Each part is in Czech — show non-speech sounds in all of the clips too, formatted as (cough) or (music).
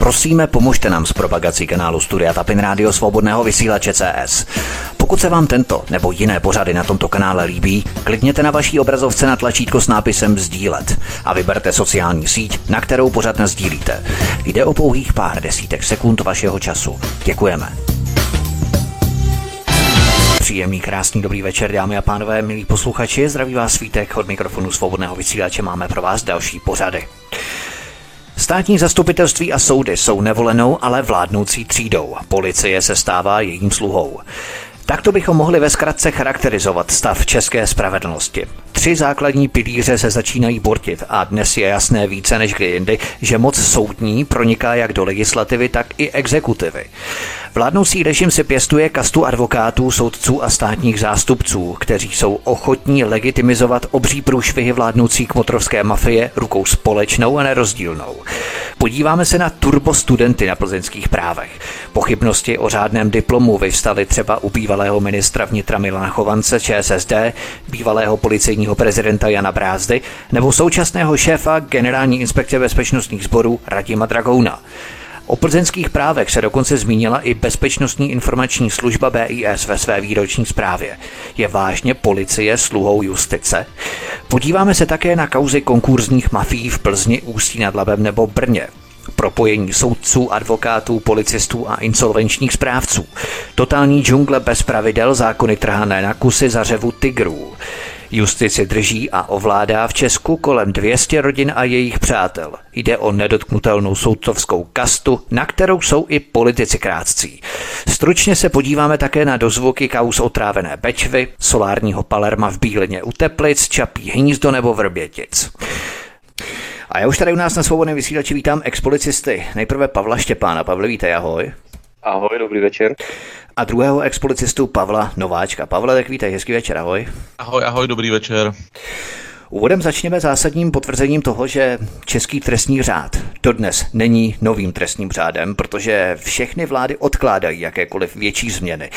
Prosíme, pomožte nám s propagací kanálu Studia Tapin Rádio Svobodného vysílače CS. Pokud se vám tento nebo jiné pořady na tomto kanále líbí, klikněte na vaší obrazovce na tlačítko s nápisem Sdílet a vyberte sociální síť, na kterou pořad sdílíte. Jde o pouhých pár desítek sekund vašeho času. Děkujeme. Příjemný, krásný, dobrý večer, dámy a pánové, milí posluchači. Zdraví vás svítek od mikrofonu svobodného vysílače. Máme pro vás další pořady. Státní zastupitelství a soudy jsou nevolenou, ale vládnoucí třídou. Policie se stává jejím sluhou. Takto bychom mohli ve zkratce charakterizovat stav české spravedlnosti. Tři základní pilíře se začínají bortit a dnes je jasné více než kdy jindy, že moc soudní proniká jak do legislativy, tak i exekutivy. Vládnoucí režim si pěstuje kastu advokátů, soudců a státních zástupců, kteří jsou ochotní legitimizovat obří průšvihy vládnoucí kmotrovské mafie rukou společnou a nerozdílnou. Podíváme se na turbostudenty na plzeňských právech. Pochybnosti o řádném diplomu vyvstaly třeba u bývalého ministra vnitra Milana Chovance ČSSD, bývalého policejního prezidenta Jana Brázdy nebo současného šéfa generální inspekce bezpečnostních sborů Radima Dragouna. O plzeňských právech se dokonce zmínila i Bezpečnostní informační služba BIS ve své výroční zprávě. Je vážně policie sluhou justice? Podíváme se také na kauzy konkurzních mafií v Plzni, Ústí nad Labem nebo Brně propojení soudců, advokátů, policistů a insolvenčních správců. Totální džungle bez pravidel, zákony trhané na kusy za řevu tigrů. Justici drží a ovládá v Česku kolem 200 rodin a jejich přátel. Jde o nedotknutelnou soudcovskou kastu, na kterou jsou i politici krátcí. Stručně se podíváme také na dozvuky kaus otrávené Bečvy, solárního Palerma v Bílině u Teplic, Čapí hnízdo nebo Vrbětic. A já už tady u nás na svobodném vysílači vítám expolicisty. Nejprve Pavla Štěpána. Pavle, víte, ahoj. Ahoj, dobrý večer. A druhého expolicistu Pavla Nováčka. Pavle, tak vítej, hezký večer, ahoj. Ahoj, ahoj, dobrý večer. Úvodem začněme zásadním potvrzením toho, že český trestní řád dodnes není novým trestním řádem, protože všechny vlády odkládají jakékoliv větší změny.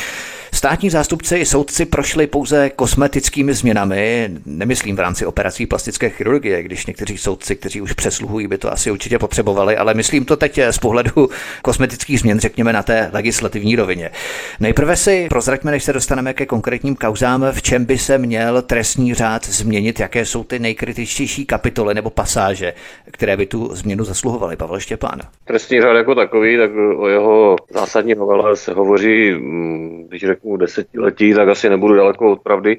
Státní zástupci i soudci prošli pouze kosmetickými změnami, nemyslím v rámci operací plastické chirurgie, když někteří soudci, kteří už přesluhují, by to asi určitě potřebovali, ale myslím to teď z pohledu kosmetických změn, řekněme na té legislativní rovině. Nejprve si prozraďme, než se dostaneme ke konkrétním kauzám, v čem by se měl trestní řád změnit, jaké jsou ty nejkritičtější kapitoly nebo pasáže, které by tu změnu zasluhovaly. Pavel Štěpán. Trestní řád jako takový, tak o jeho zásadní novele se hovoří, mm, když řeknu desetiletí, tak asi nebudu daleko od pravdy.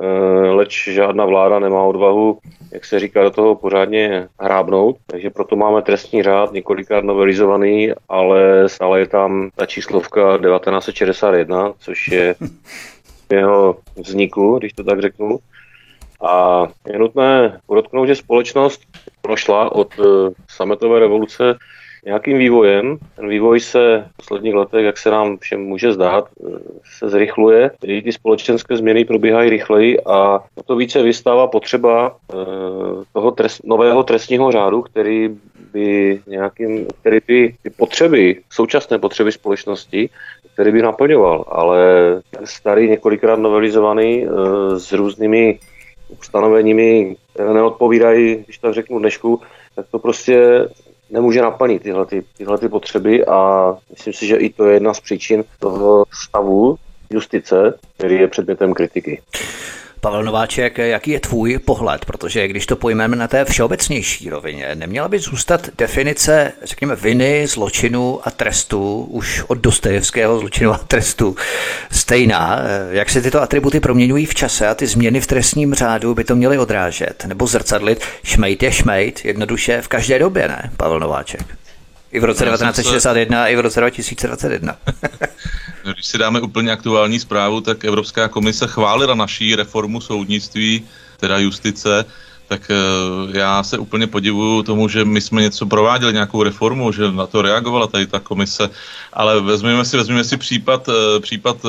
Eh, leč žádná vláda nemá odvahu, jak se říká, do toho pořádně hrábnout. Takže proto máme trestní řád několikrát novelizovaný, ale stále je tam ta číslovka 1961, což je (laughs) jeho vzniku, když to tak řeknu. A je nutné podotknout, že společnost prošla od eh, sametové revoluce nějakým vývojem. Ten vývoj se v posledních letech, jak se nám všem může zdát, se zrychluje. I ty společenské změny probíhají rychleji a to více vystává potřeba eh, toho trest, nového trestního řádu, který by nějakým, který by ty potřeby, současné potřeby společnosti, který by naplňoval, ale starý, několikrát novelizovaný eh, s různými ustanoveními, neodpovídají, když tak řeknu dnešku, tak to prostě nemůže naplnit tyhle, ty, tyhle ty potřeby a myslím si, že i to je jedna z příčin toho stavu justice, který je předmětem kritiky. Pavel Nováček, jaký je tvůj pohled? Protože když to pojmeme na té všeobecnější rovině, neměla by zůstat definice, řekněme, viny, zločinu a trestu už od Dostojevského zločinu a trestu stejná. Jak se tyto atributy proměňují v čase a ty změny v trestním řádu by to měly odrážet nebo zrcadlit? Šmejt je šmejt, jednoduše v každé době, ne, Pavel Nováček? I v roce 1961, i v roce 2021. (laughs) Když si dáme úplně aktuální zprávu, tak Evropská komise chválila naší reformu soudnictví, teda justice, tak eh, já se úplně podivuju tomu, že my jsme něco prováděli, nějakou reformu, že na to reagovala tady ta komise, ale vezmeme si, vezmeme si případ, eh, případ eh,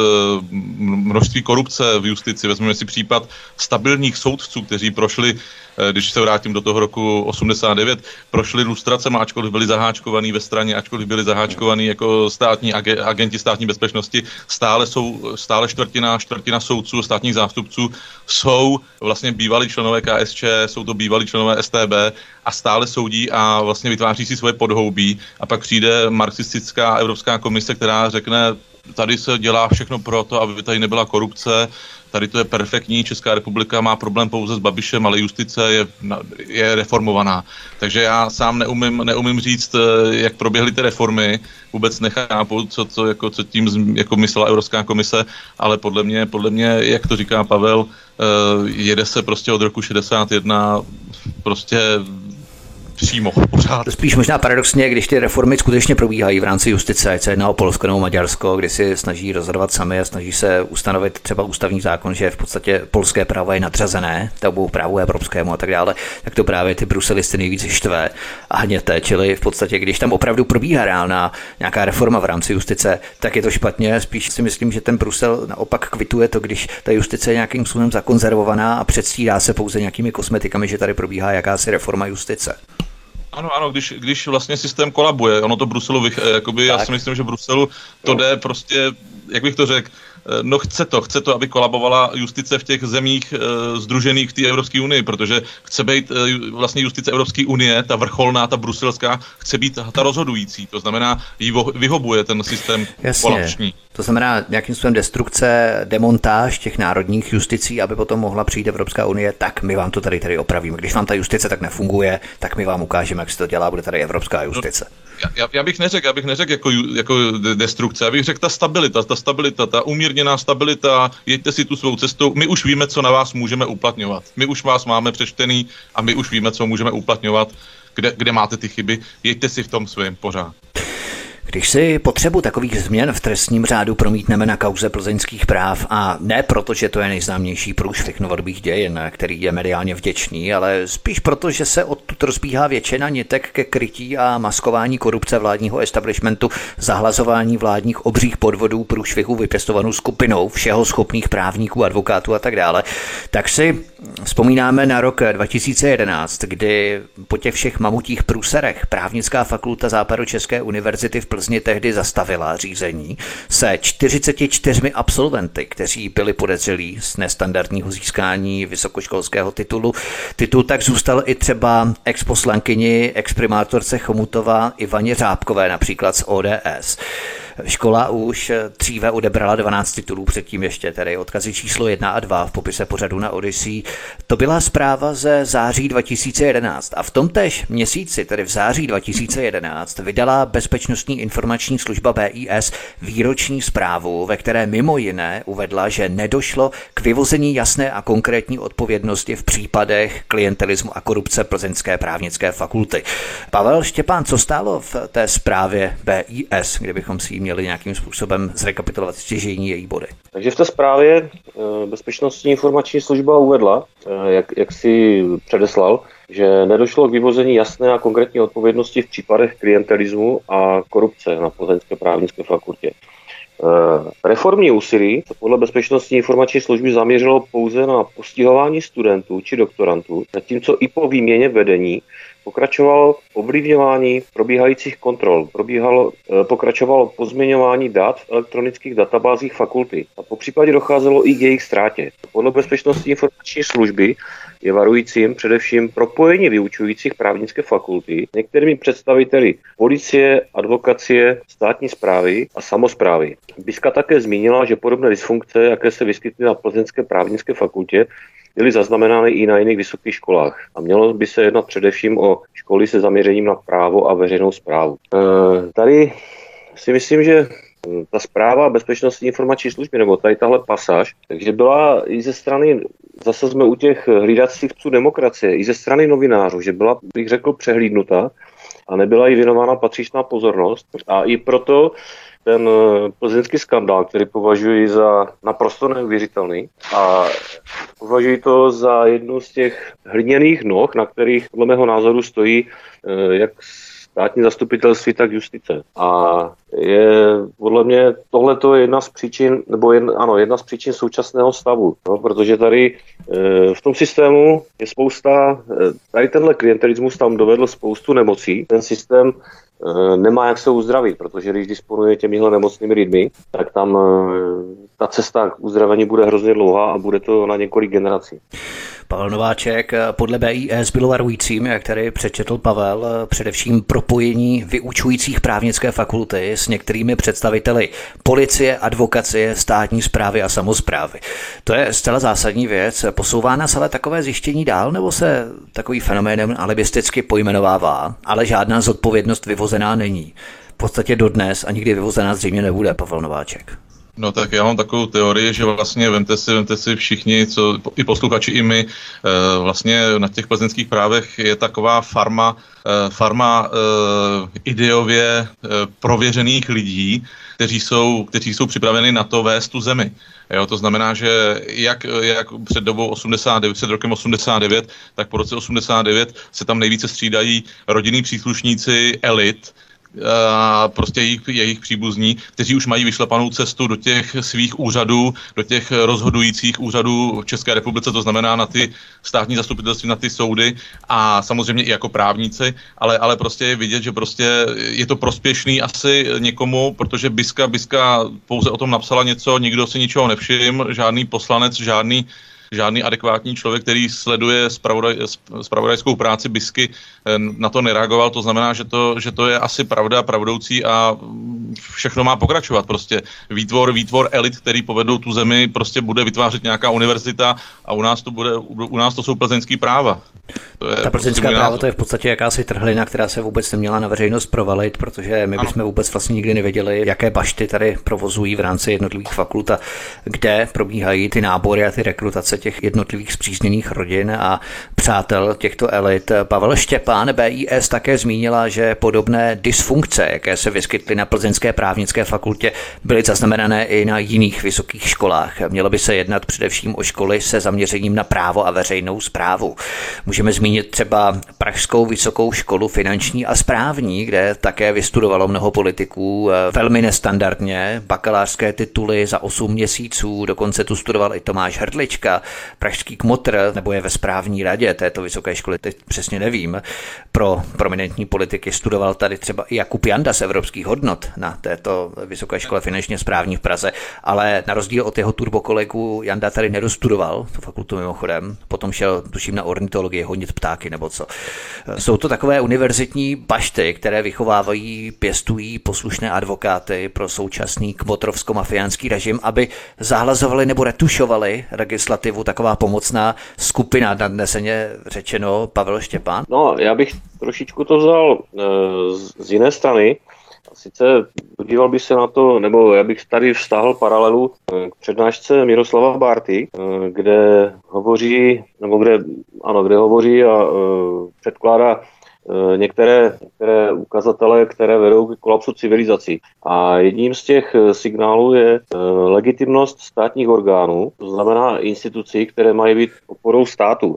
množství korupce v justici, vezmeme si případ stabilních soudců, kteří prošli když se vrátím do toho roku 89, prošli lustracema, ačkoliv byli zaháčkovaní ve straně, ačkoliv byli zaháčkovaní jako státní agenti státní bezpečnosti, stále jsou, stále čtvrtina, čtvrtina soudců, státních zástupců jsou vlastně bývalí členové KSČ, jsou to bývalí členové STB a stále soudí a vlastně vytváří si svoje podhoubí. A pak přijde marxistická Evropská komise, která řekne, tady se dělá všechno pro to, aby tady nebyla korupce, tady to je perfektní, Česká republika má problém pouze s Babišem, ale justice je, je reformovaná. Takže já sám neumím, neumím říct, eh, jak proběhly ty reformy, vůbec nechápu, co, co, jako, co tím jako myslela Evropská komise, ale podle mě, podle mě, jak to říká Pavel, eh, jede se prostě od roku 61 prostě přímo, pořád. Spíš možná paradoxně, když ty reformy skutečně probíhají v rámci justice, ať se jedná o Polsko nebo Maďarsko, kdy si snaží rozhodovat sami a snaží se ustanovit třeba ústavní zákon, že v podstatě polské právo je nadřazené tomu právu evropskému a tak dále, tak to právě ty bruselisty nejvíc štve a hněte. Čili v podstatě, když tam opravdu probíhá reálná nějaká reforma v rámci justice, tak je to špatně. Spíš si myslím, že ten Brusel naopak kvituje to, když ta justice je nějakým způsobem zakonzervovaná a předstírá se pouze nějakými kosmetikami, že tady probíhá jakási reforma justice. Ano, ano, když, když vlastně systém kolabuje, ono to Bruselu, vych, jakoby, já si myslím, že Bruselu to jde prostě, jak bych to řekl, Eh, no chce to, chce to, aby kolabovala justice v těch zemích e, združených v té Evropské unii, protože chce být e, vlastně justice Evropské unie, ta vrcholná, ta bruselská, chce být ta rozhodující. To znamená, jí vyhobuje ten systém Jasně. kolapční. To znamená nějakým způsobem destrukce, demontáž těch národních justicí, aby potom mohla přijít Evropská unie, tak my vám to tady tady opravíme. Když vám ta justice tak nefunguje, tak my vám ukážeme, jak se to dělá, bude tady Evropská justice. No, já, já bych neřekl, já bych neřekl jako, jako destrukce, já bych řekl ta stabilita, ta stabilita, ta umírněná stabilita, jeďte si tu svou cestou, my už víme, co na vás můžeme uplatňovat. My už vás máme přečtený a my už víme, co můžeme uplatňovat, kde, kde máte ty chyby, jeďte si v tom svém pořád. Když si potřebu takových změn v trestním řádu promítneme na kauze plzeňských práv a ne proto, že to je nejznámější průšvih novodobých dějin, který je mediálně vděčný, ale spíš proto, že se odtud rozbíhá většina nitek ke krytí a maskování korupce vládního establishmentu, zahlazování vládních obřích podvodů, průšvihů vypěstovanou skupinou všeho schopných právníků, advokátů a tak dále, tak si vzpomínáme na rok 2011, kdy po těch všech mamutích průserech právnická fakulta Západočeské univerzity v Plzni tehdy zastavila řízení se 44 absolventy, kteří byli podezřelí z nestandardního získání vysokoškolského titulu. Titul tak zůstal i třeba exposlankyni, exprimátorce Chomutova Ivaně Řábkové, například z ODS. Škola už dříve odebrala 12 titulů, předtím ještě tedy odkazy číslo 1 a 2 v popise pořadu na Odyssey. To byla zpráva ze září 2011 a v tomtež měsíci, tedy v září 2011, vydala Bezpečnostní informační služba BIS výroční zprávu, ve které mimo jiné uvedla, že nedošlo k vyvození jasné a konkrétní odpovědnosti v případech klientelismu a korupce Plzeňské právnické fakulty. Pavel Štěpán, co stálo v té zprávě BIS, kdybychom si ji měli nějakým způsobem zrekapitulovat stěžení její body. Takže v té zprávě eh, Bezpečnostní informační služba uvedla, eh, jak, jak si předeslal, že nedošlo k vyvození jasné a konkrétní odpovědnosti v případech klientelismu a korupce na Plzeňské právnické fakultě. Eh, reformní úsilí se podle Bezpečnostní informační služby zaměřilo pouze na postihování studentů či doktorantů, zatímco i po výměně vedení pokračovalo ovlivňování probíhajících kontrol, probíhalo, eh, pokračovalo pozměňování dat v elektronických databázích fakulty a po případě docházelo i k jejich ztrátě. Podle Bezpečnostní informační služby je varujícím především propojení vyučujících právnické fakulty některými představiteli policie, advokacie, státní zprávy a samozprávy. Biska také zmínila, že podobné dysfunkce, jaké se vyskytly na Plzeňské právnické fakultě, byly zaznamenány i na jiných vysokých školách. A mělo by se jednat především o školy se zaměřením na právo a veřejnou zprávu. E, tady si myslím, že ta zpráva bezpečnostní informační služby, nebo tady tahle pasáž, takže byla i ze strany, zase jsme u těch hlídacích psů demokracie, i ze strany novinářů, že byla, bych řekl, přehlídnuta a nebyla jí věnována patřičná pozornost. A i proto ten eh, plzeňský skandál, který považuji za naprosto neuvěřitelný. A považuji to za jednu z těch hliněných noh, na kterých podle mého názoru stojí eh, jak státní zastupitelství, tak justice. A je podle mě tohle je jedna z příčin, nebo jedna, ano, jedna z příčin současného stavu, no, protože tady e, v tom systému je spousta, e, tady tenhle klientelismus tam dovedl spoustu nemocí, ten systém e, nemá jak se uzdravit, protože když disponuje těmihle nemocnými lidmi, tak tam ta cesta k uzdravení bude hrozně dlouhá a bude to na několik generací. Pavel Nováček podle BIS bylo varujícím, jak tady přečetl Pavel, především propojení vyučujících právnické fakulty s některými představiteli policie, advokacie, státní zprávy a samozprávy. To je zcela zásadní věc. Posouvá nás ale takové zjištění dál, nebo se takový fenoménem alibisticky pojmenovává, ale žádná zodpovědnost vyvozená není. V podstatě dodnes a nikdy vyvozená zřejmě nebude, Pavel Nováček. No tak já mám takovou teorii, že vlastně vemte si, vemte si všichni, co, i posluchači, i my, eh, vlastně na těch plzeňských právech je taková farma, eh, farma eh, ideově prověřených lidí, kteří jsou, kteří jsou připraveni na to vést tu zemi. Jo, to znamená, že jak, jak před dobou 89, před rokem 89, tak po roce 89 se tam nejvíce střídají rodinní příslušníci elit, prostě jejich, jejich příbuzní, kteří už mají vyšlapanou cestu do těch svých úřadů, do těch rozhodujících úřadů v České republice, to znamená na ty státní zastupitelství, na ty soudy a samozřejmě i jako právníci, ale, ale prostě je vidět, že prostě je to prospěšný asi někomu, protože Biska, Biska pouze o tom napsala něco, nikdo si ničeho nevšiml, žádný poslanec, žádný žádný adekvátní člověk, který sleduje spravodaj, spravodajskou práci Bisky, eh, na to nereagoval. To znamená, že to, že to je asi pravda, pravdoucí a všechno má pokračovat. Prostě výtvor, výtvor elit, který povedou tu zemi, prostě bude vytvářet nějaká univerzita a u nás to, bude, u nás to jsou plzeňský práva. To je Ta plzeňská prostě práva to je v podstatě jakási trhlina, která se vůbec neměla na veřejnost provalit, protože my bychom vůbec vlastně nikdy nevěděli, jaké bašty tady provozují v rámci jednotlivých fakult a kde probíhají ty nábory a ty rekrutace těch jednotlivých zpřízněných rodin a přátel těchto elit. Pavel Štěpán BIS také zmínila, že podobné dysfunkce, jaké se vyskytly na Plzeňské právnické fakultě, byly zaznamenané i na jiných vysokých školách. Mělo by se jednat především o školy se zaměřením na právo a veřejnou zprávu. Můžeme zmínit třeba Pražskou vysokou školu finanční a správní, kde také vystudovalo mnoho politiků velmi nestandardně, bakalářské tituly za 8 měsíců, dokonce tu studoval i Tomáš Hrdlička, pražský kmotr, nebo je ve správní radě této vysoké školy, teď přesně nevím, pro prominentní politiky studoval tady třeba i Jakub Janda z evropských hodnot na této vysoké škole finančně správní v Praze, ale na rozdíl od jeho turbokolegu Janda tady nedostudoval tu fakultu mimochodem, potom šel tuším na ornitologii, honit ptáky nebo co. Jsou to takové univerzitní bašty, které vychovávají, pěstují poslušné advokáty pro současný kmotrovsko-mafiánský režim, aby zahlazovali nebo retušovali legislativu taková pomocná skupina, nadneseně řečeno Pavel Štěpán? No, já bych trošičku to vzal e, z jiné strany. Sice podíval bych se na to, nebo já bych tady vztahl paralelu e, k přednášce Miroslava Bárty, e, kde hovoří, nebo kde, ano, kde hovoří a předkládá Eh, některé, některé ukazatele, které vedou k kolapsu civilizací. A jedním z těch eh, signálů je eh, legitimnost státních orgánů, to znamená institucí, které mají být oporou státu.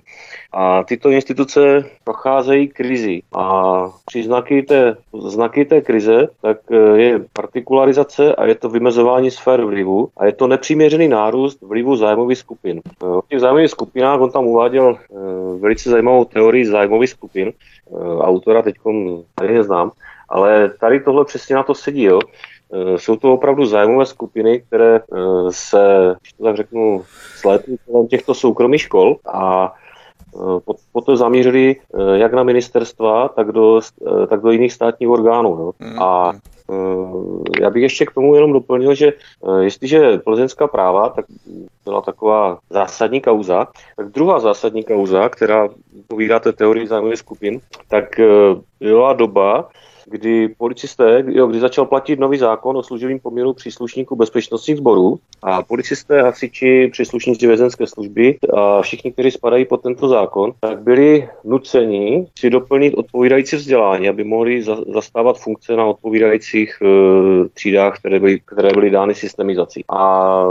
A tyto instituce procházejí krizi. A příznaky té, znaky té krize tak je partikularizace a je to vymezování sfér vlivu a je to nepřiměřený nárůst vlivu zájmových skupin. O těch zájmových skupinách on tam uváděl velice zajímavou teorii zájmových skupin, Eh, autora teď tady neznám, ale tady tohle přesně na to sedí. Jo. Eh, jsou to opravdu zájmové skupiny, které eh, se, to tak řeknu, slétují kolem těchto soukromých škol a potom zamířili jak na ministerstva, tak do, tak do jiných státních orgánů. Jo. Mm. A já bych ještě k tomu jenom doplnil, že jestliže plzeňská práva, tak byla taková zásadní kauza, tak druhá zásadní kauza, která povídá té teorii zájmových skupin, tak byla doba, kdy policisté, jo, kdy začal platit nový zákon o služebním poměru příslušníků bezpečnostních sborů a policisté, hasiči, příslušníci vězenské služby a všichni, kteří spadají pod tento zákon, tak byli nuceni si doplnit odpovídající vzdělání, aby mohli za, zastávat funkce na odpovídajících uh, třídách, které byly, které byly dány systemizací. A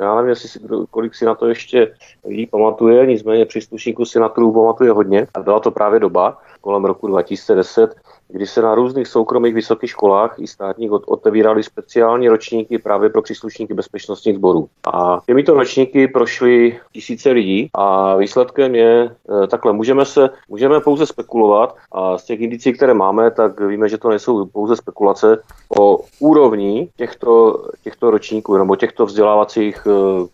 já nevím, jestli si, kolik si na to ještě lidí pamatuje, nicméně příslušníků si na to pamatuje hodně a byla to právě doba kolem roku 2010, kdy se na různých soukromých vysokých školách i státních otevíraly speciální ročníky právě pro příslušníky bezpečnostních sborů. A těmito ročníky prošly tisíce lidí a výsledkem je eh, takhle, můžeme se, můžeme pouze spekulovat a z těch indicí, které máme, tak víme, že to nejsou pouze spekulace o úrovni těchto, těchto ročníků nebo těchto vzdělávacích uh,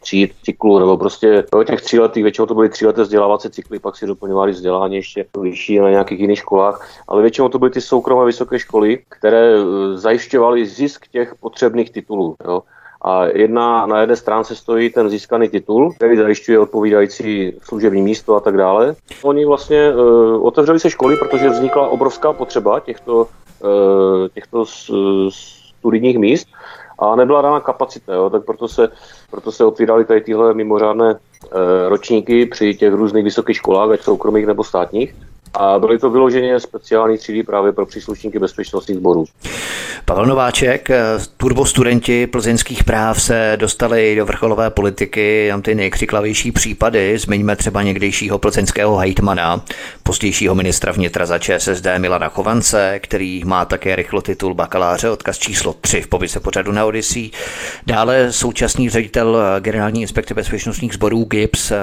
tříd, cyklů, nebo prostě těch tříletých, většinou to byly tříleté vzdělávací cykly, pak si doplňovali vzdělání ještě vyšší na nějakých jiných školách, ale většinou to byly ty soukromé vysoké školy, které zajišťovaly zisk těch potřebných titulů. Jo. A jedna, na jedné stránce stojí ten získaný titul, který zajišťuje odpovídající služební místo a tak dále. Oni vlastně uh, otevřeli se školy, protože vznikla obrovská potřeba těchto, uh, těchto studijních míst a nebyla dána kapacita, jo, tak proto se, proto se otvíraly tady tyhle mimořádné uh, ročníky při těch různých vysokých školách, ať soukromých nebo státních. A byly to vyloženě speciální třídy právě pro příslušníky bezpečnostních sborů. Pavel Nováček, eh, turbostudenti plzeňských práv se dostali do vrcholové politiky, tam ty nejkřiklavější případy, zmiňme třeba někdejšího plzeňského hejtmana, pozdějšího ministra vnitra za ČSSD Milana Chovance, který má také rychlo titul bakaláře, odkaz číslo 3 v popise pořadu na Odyssey. Dále současný ředitel eh, generální inspekce bezpečnostních sborů GIPS eh,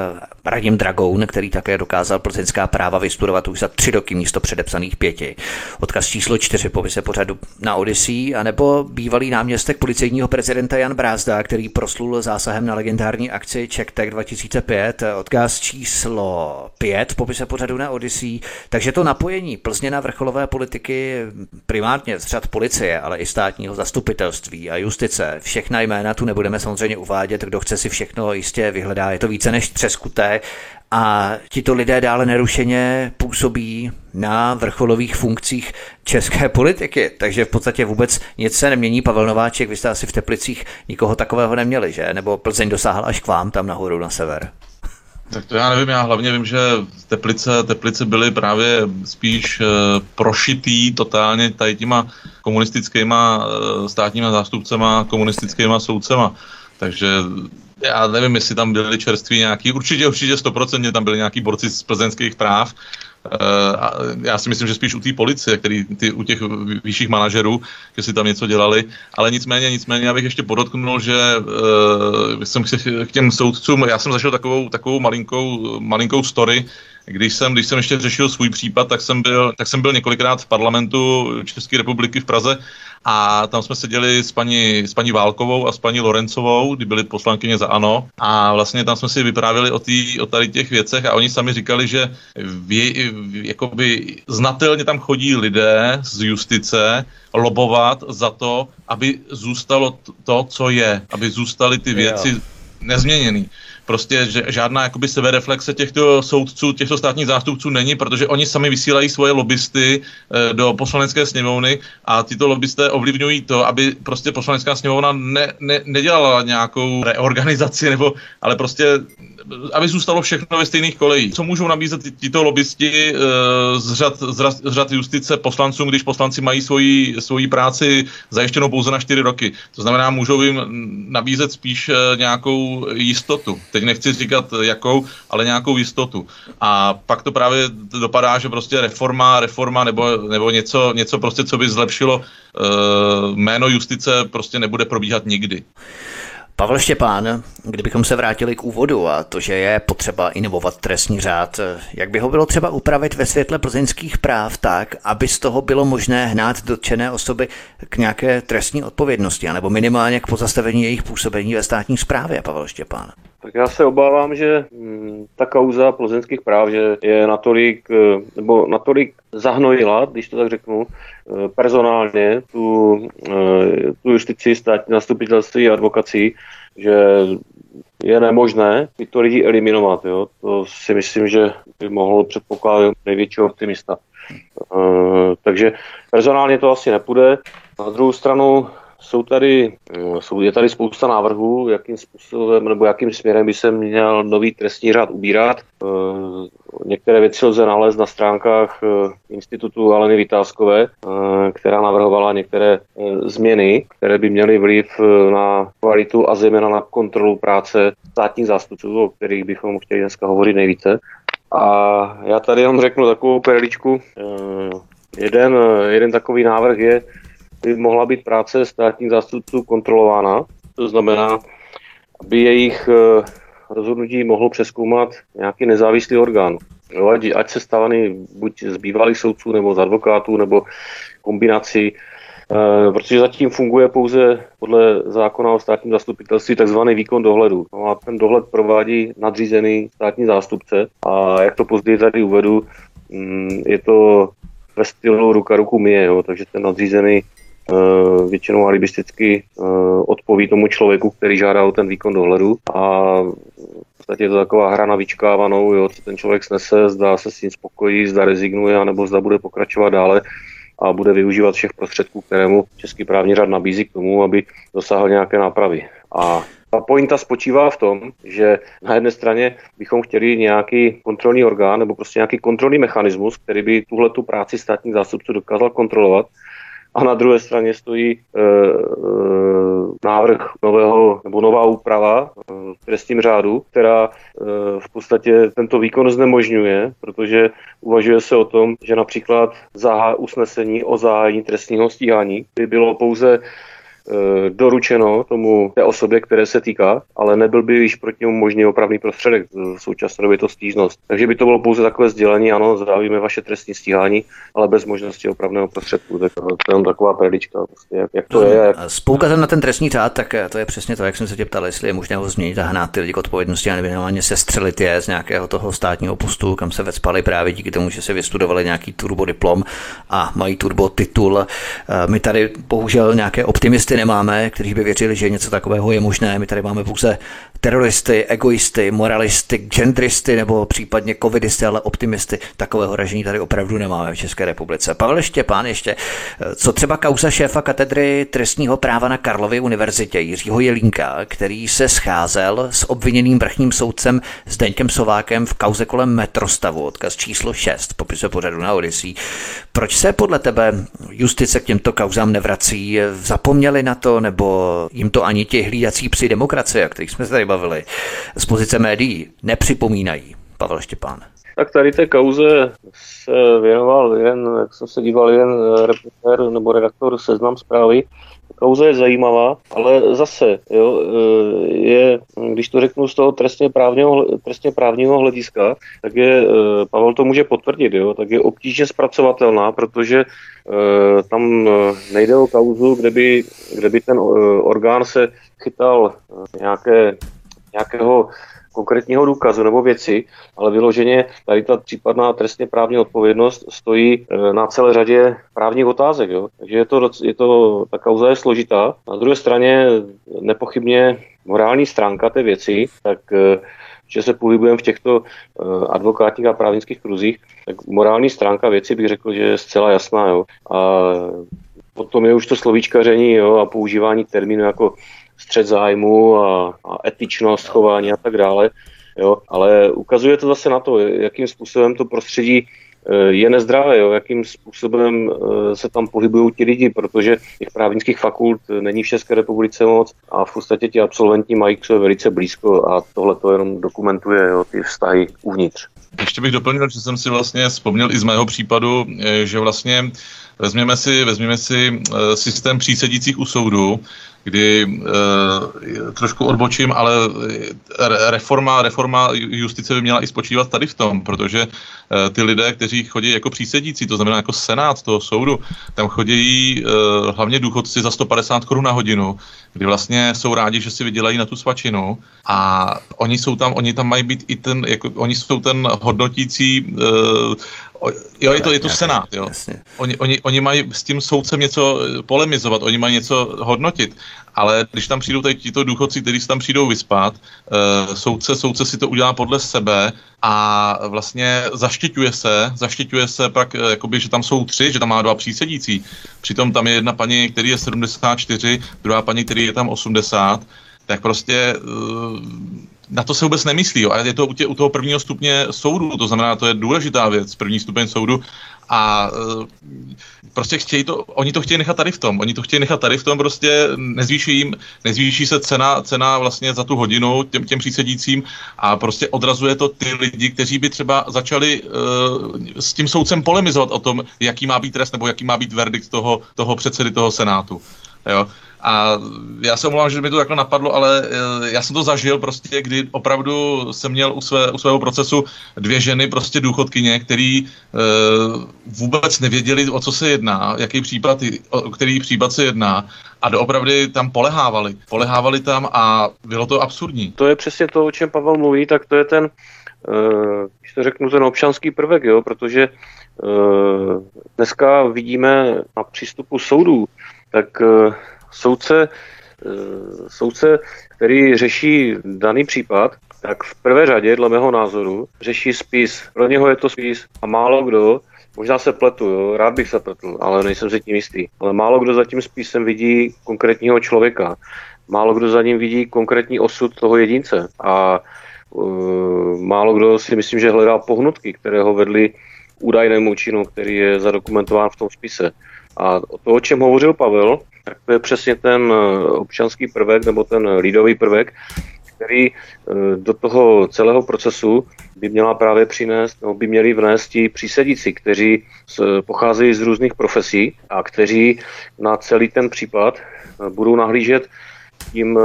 Radim Dragoun, který také dokázal plzeňská práva vystudovat už za tři roky místo předepsaných pěti. Odkaz číslo čtyři povise pořadu na Odyssey, anebo bývalý náměstek policejního prezidenta Jan Brázda, který proslul zásahem na legendární akci CheckTech 2005. Odkaz číslo pět popise pořadu na Odyssey. Takže to napojení Plzně na vrcholové politiky primárně z řad policie, ale i státního zastupitelství a justice. Všechna jména tu nebudeme samozřejmě uvádět, kdo chce si všechno jistě vyhledá. Je to více než třeskuté a tito lidé dále nerušeně působí na vrcholových funkcích české (laughs) politiky, takže v podstatě vůbec nic se nemění. Pavel Nováček, vy jste asi v Teplicích nikoho takového neměli, že? Nebo Plzeň dosáhl až k vám tam nahoru na sever? (laughs) Tak to já nevím, já hlavně vím, že Teplice, Teplice byly právě spíš uh, prošitý totálně tady těma komunistickýma uh, státníma zástupcema, komunistickýma soudcema. Takže já nevím, jestli tam byli čerství nějaký, určitě, určitě stoprocentně tam byli nějaký borci z plzeňských práv, Uh, a já si myslím, že spíš u té policie, který, ty, u těch vyšších manažerů, že si tam něco dělali, ale nicméně, nicméně, abych ještě podotknul, že uh, jsem se k těm soudcům, já jsem zašel takovou, takovou malinkou, malinkou story, když jsem, když jsem ještě řešil svůj případ, tak jsem byl, tak jsem byl několikrát v parlamentu České republiky v Praze a tam jsme seděli s paní, s paní Válkovou a s paní Lorencovou, kdy byly poslankyně za ANO. A vlastně tam jsme si vyprávěli o, tý, o tady těch věcech a oni sami říkali, že vě, jakoby znatelně tam chodí lidé z justice lobovat za to, aby zůstalo to, co je, aby zůstaly ty věci nezměněný prostě že žádná jakoby sebereflexe těchto soudců, těchto státních zástupců není, protože oni sami vysílají svoje lobbysty e, do poslanecké sněmovny a tyto lobbysté ovlivňují to, aby prostě poslanecká sněmovna ne, ne, nedělala nějakou reorganizaci, nebo, ale prostě aby zůstalo všechno ve stejných kolejích. Co můžou nabízet tito lobbysti e, z, řad, z, řad, z řad justice poslancům, když poslanci mají svoji, svoji práci zajištěnou pouze na čtyři roky? To znamená, můžou jim nabízet spíš e, nějakou jistotu teď nechci říkat jakou, ale nějakou jistotu. A pak to právě dopadá, že prostě reforma, reforma nebo, nebo něco, něco prostě, co by zlepšilo jméno justice, prostě nebude probíhat nikdy. Pavel Štěpán, kdybychom se vrátili k úvodu a to, že je potřeba inovovat trestní řád, jak by ho bylo třeba upravit ve světle plzeňských práv tak, aby z toho bylo možné hnát dotčené osoby k nějaké trestní odpovědnosti, anebo minimálně k pozastavení jejich působení ve státní správě, Pavel Štěpán? Tak já se obávám, že hm, ta kauza plzeňských práv že je natolik, eh, nebo natolik zahnojila, když to tak řeknu, personálně tu, eh, tu justici, státní zastupitelství a advokací, že je nemožné tyto lidi eliminovat. Jo? To si myslím, že by mohl předpokládat největšího optimista. takže personálně to asi nepůjde. Na druhou stranu jsou tady, mm, jsou, je tady spousta návrhů, jakým způsobem nebo jakým směrem by se měl nový trestní řád ubírat. Eh, některé věci lze nalézt na stránkách eh, institutu Aleny Vytázkové, eh, která navrhovala některé změny, které by měly vliv na kvalitu a zejména na kontrolu práce státních zástupců, o kterých bychom chtěli dneska hovořit nejvíce. A já tady jenom řeknu takovou perličku. Jeden, jeden takový návrh je, by mohla být práce státních zástupců kontrolována. To znamená, aby jejich rozhodnutí mohl přeskoumat nějaký nezávislý orgán. Jo, ať, ať se stávaný buď z bývalých soudců nebo z advokátů nebo kombinaci, e, protože zatím funguje pouze podle zákona o státním zastupitelství takzvaný výkon dohledu. No a ten dohled provádí nadřízený státní zástupce a jak to později tady uvedu, mm, je to ve stylu ruka ruku myje, jo, takže ten nadřízený Eh, většinou alibisticky eh, odpoví tomu člověku, který žádá o ten výkon dohledu a v podstatě je to taková hra na vyčkávanou, jo, co ten člověk snese, zdá se s tím spokojí, zda rezignuje, nebo zda bude pokračovat dále a bude využívat všech prostředků, které mu Český právní řád nabízí k tomu, aby dosáhl nějaké nápravy. A ta pointa spočívá v tom, že na jedné straně bychom chtěli nějaký kontrolní orgán nebo prostě nějaký kontrolní mechanismus, který by tuhle tu práci státních zástupců dokázal kontrolovat, a na druhé straně stojí e, návrh nového nebo nová úprava e, v trestním řádu, která e, v podstatě tento výkon znemožňuje, protože uvažuje se o tom, že například zahá, usnesení o zahájení trestního stíhání by bylo pouze doručeno tomu té osobě, které se týká, ale nebyl by již proti němu možný opravný prostředek. V současné době to stížnost. Takže by to bylo pouze takové sdělení, ano, zdávíme vaše trestní stíhání, ale bez možnosti opravného prostředku. Tak to je taková predička, prostě, jak, jak to je. Jak... S poukazem na ten trestní řád, tak eh, to je přesně to, jak jsem se tě ptal, jestli je možné ho změnit a hnát ty lidi k odpovědnosti a nevěnovaně se střelit je z nějakého toho státního postu, kam se vecpali právě díky tomu, že se vystudovali nějaký turbodiplom a mají turbo titul. Eh, my tady bohužel nějaké optimisty nemáme, kteří by věřili, že něco takového je možné. My tady máme pouze teroristy, egoisty, moralisty, genderisty nebo případně covidisty, ale optimisty. Takového ražení tady opravdu nemáme v České republice. Pavel Štěpán ještě, co třeba kauza šéfa katedry trestního práva na Karlově univerzitě Jiřího Jelínka, který se scházel s obviněným vrchním soudcem Zdeňkem Sovákem v kauze kolem metrostavu, odkaz číslo 6, popisuje pořadu na Odisí. Proč se podle tebe justice k těmto kauzám nevrací? Zapomněli na to, nebo jim to ani ti hlídací při demokracie, o kterých jsme se tady z pozice médií nepřipomínají. Pavel Štěpán. Tak tady té kauze se věnoval jeden, jak jsem se díval, jeden reportér nebo redaktor seznam zprávy. Kauza je zajímavá, ale zase, jo, je, když to řeknu z toho trestně právního, trestně právního hlediska, tak je, Pavel to může potvrdit, jo, tak je obtížně zpracovatelná, protože Eh, tam eh, nejde o kauzu, kde by, kde by ten eh, orgán se chytal nějaké, nějakého konkrétního důkazu nebo věci, ale vyloženě tady ta případná trestně právní odpovědnost stojí na celé řadě právních otázek. Jo? Takže je to, je to, ta kauza je složitá. Na druhé straně nepochybně morální stránka té věci, tak že se pohybujeme v těchto uh, advokátních a právnických kruzích, tak morální stránka věci bych řekl, že je zcela jasná. Jo. A potom je už to slovíčkaření jo, a používání termínu jako střed zájmu a, a etičnost chování a tak dále. Jo. Ale ukazuje to zase na to, jakým způsobem to prostředí Eh, je nezdravé, jo, jakým způsobem eh, se tam pohybují ti lidi, protože těch právnických fakult není v České republice moc a v podstatě ti absolventi mají k sobě velice blízko a tohle to jenom dokumentuje jo, ty vztahy uvnitř. Ještě bych doplnil, že jsem si vlastně vzpomněl i z mého případu, eh, že vlastně vezměme si, vezměme si systém přísedících u soudu, kdy e, trošku odbočím, ale reforma, reforma justice by měla i spočívat tady v tom, protože e, ty lidé, kteří chodí jako přísedící, to znamená jako senát toho soudu, tam chodí e, hlavně důchodci za 150 korun na hodinu, kdy vlastně jsou rádi, že si vydělají na tu svačinu. A oni jsou tam, oni tam mají být i ten, jako, oni jsou ten hodnotící e, jo, je to, je to senát, jo. Oni, oni, oni mají s tím soudcem něco eh, polemizovat, oni mají něco hodnotit, ale když tam přijdou tady tito důchodci, kteří se tam přijdou vyspat, uh, soudce, soudce si to udělá podle sebe a vlastně zaštiťuje se, zaštiťuje se pak, uh, jakoby, že tam jsou tři, že tam má dva přísedící. Přitom tam je jedna paní, který je 74, druhá paní, který je tam 80, tak prostě uh, na to se vůbec nemyslí. Jo. A je to u, tě, u toho prvního stupně soudu, to znamená, to je důležitá věc, první stupeň soudu. A e, prostě chtějí to, oni to chtějí nechat tady v tom, oni to chtějí nechat tady v tom, prostě nezvýší jim, nezvýší se cena, cena vlastně za tu hodinu těm, těm přísedícím a prostě odrazuje to ty lidi, kteří by třeba začali uh, s tím soudcem polemizovat o tom, jaký má být trest nebo jaký má být verdikt toho, toho předsedy toho senátu. Jo. A já se omlouvám, že mi to takhle napadlo, ale eh, já jsem to zažil prostě, kdy opravdu jsem měl u, své, u svého procesu dvě ženy, prostě důchodkyně, který uh, vůbec nevěděli, o co se jedná, jaký případ, o který případ se jedná a doopravdy tam polehávali. Polehávali tam a bylo to absurdní. To je přesně to, o čem Pavel mluví, tak to je ten, uh, když to řeknu, ten občanský prvek, jo, protože dneska vidíme na přístupu soudů, tak uh, soudce, eh, soudce, který řeší daný případ, tak v prvé řadě, dle mého názoru, řeší spis. Pro něho je to spis a málo kdo, možná se pletu, jo, rád bych se pletl, ale nejsem si tím jistý, ale málo kdo za tím spisem vidí konkrétního člověka. Málo kdo za ním vidí konkrétní osud toho jedince a uh, málo kdo si myslím, že hledá pohnutky, které ho vedly údajnému činu, který je zadokumentován v tom spise. A to, o čem hovořil Pavel, tak to je přesně ten eh, občanský prvek nebo ten lídový prvek, který eh, do toho celého procesu by měla právě přinést, nebo by měli vnést ti přísedíci, kteří pocházejí z různých profesí a kteří na celý ten případ eh, budou nahlížet tím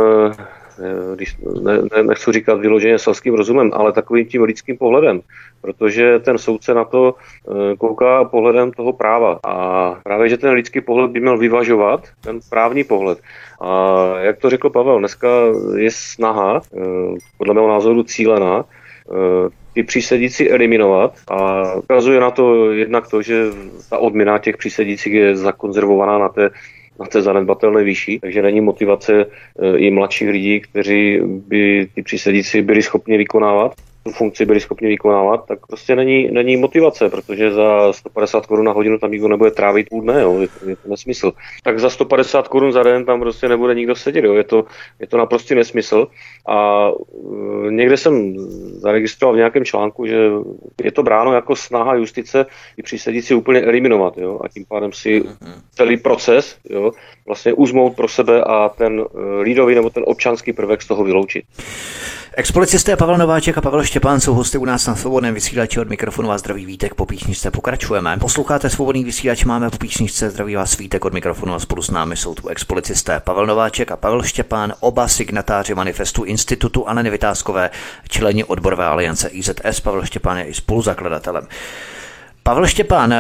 když ne, ne, nechci říkat vyloženě selským rozumem, ale takovým tím lidským pohledem, protože ten soudce na to eh, kouká pohledem toho práva a právě, že ten lidský pohled by měl vyvažovat ten právní pohled. A jak to řekl Pavel, dneska je snaha, eh, podle mého názoru cílená, ty přísedící eliminovat a ukazuje na to jednak to, že ta odměna těch přísedících je zakonzervovaná na té na té zanedbatelné výši, takže není motivace eh, i mladších lidí, kteří by ty přísedící byli schopni vykonávat tu funkci byli schopni vykonávat, tak prostě není, není motivace, protože za 150 korun na hodinu tam nikdo nebude trávit půl dne, jo, je, to, je to nesmysl. Tak za 150 korun za den tam prostě nebude nikdo sedět, jo, je to, je to naprostý nesmysl. A e, někde jsem zaregistroval v nějakém článku, že je to bráno jako snaha justice i přísedící úplně eliminovat, jo, a tím pádem si celý proces, jo, vlastně uzmout pro sebe a ten e, lídový nebo ten občanský prvek z toho vyloučit. Expolicisté Pavel Nováček a Pavel Štěpán jsou hosty u nás na svobodném vysílači od mikrofonu vás zdraví vítek po píšničce pokračujeme. Posloucháte svobodný vysílač, máme po píšničce zdraví vás vítek od mikrofonu a spolu s námi jsou tu expolicisté Pavel Nováček a Pavel Štěpán, oba signatáři manifestu Institutu Anny Vytázkové, členi odborové aliance IZS. Pavel Štěpán je i spoluzakladatelem. Pavel Štěpán,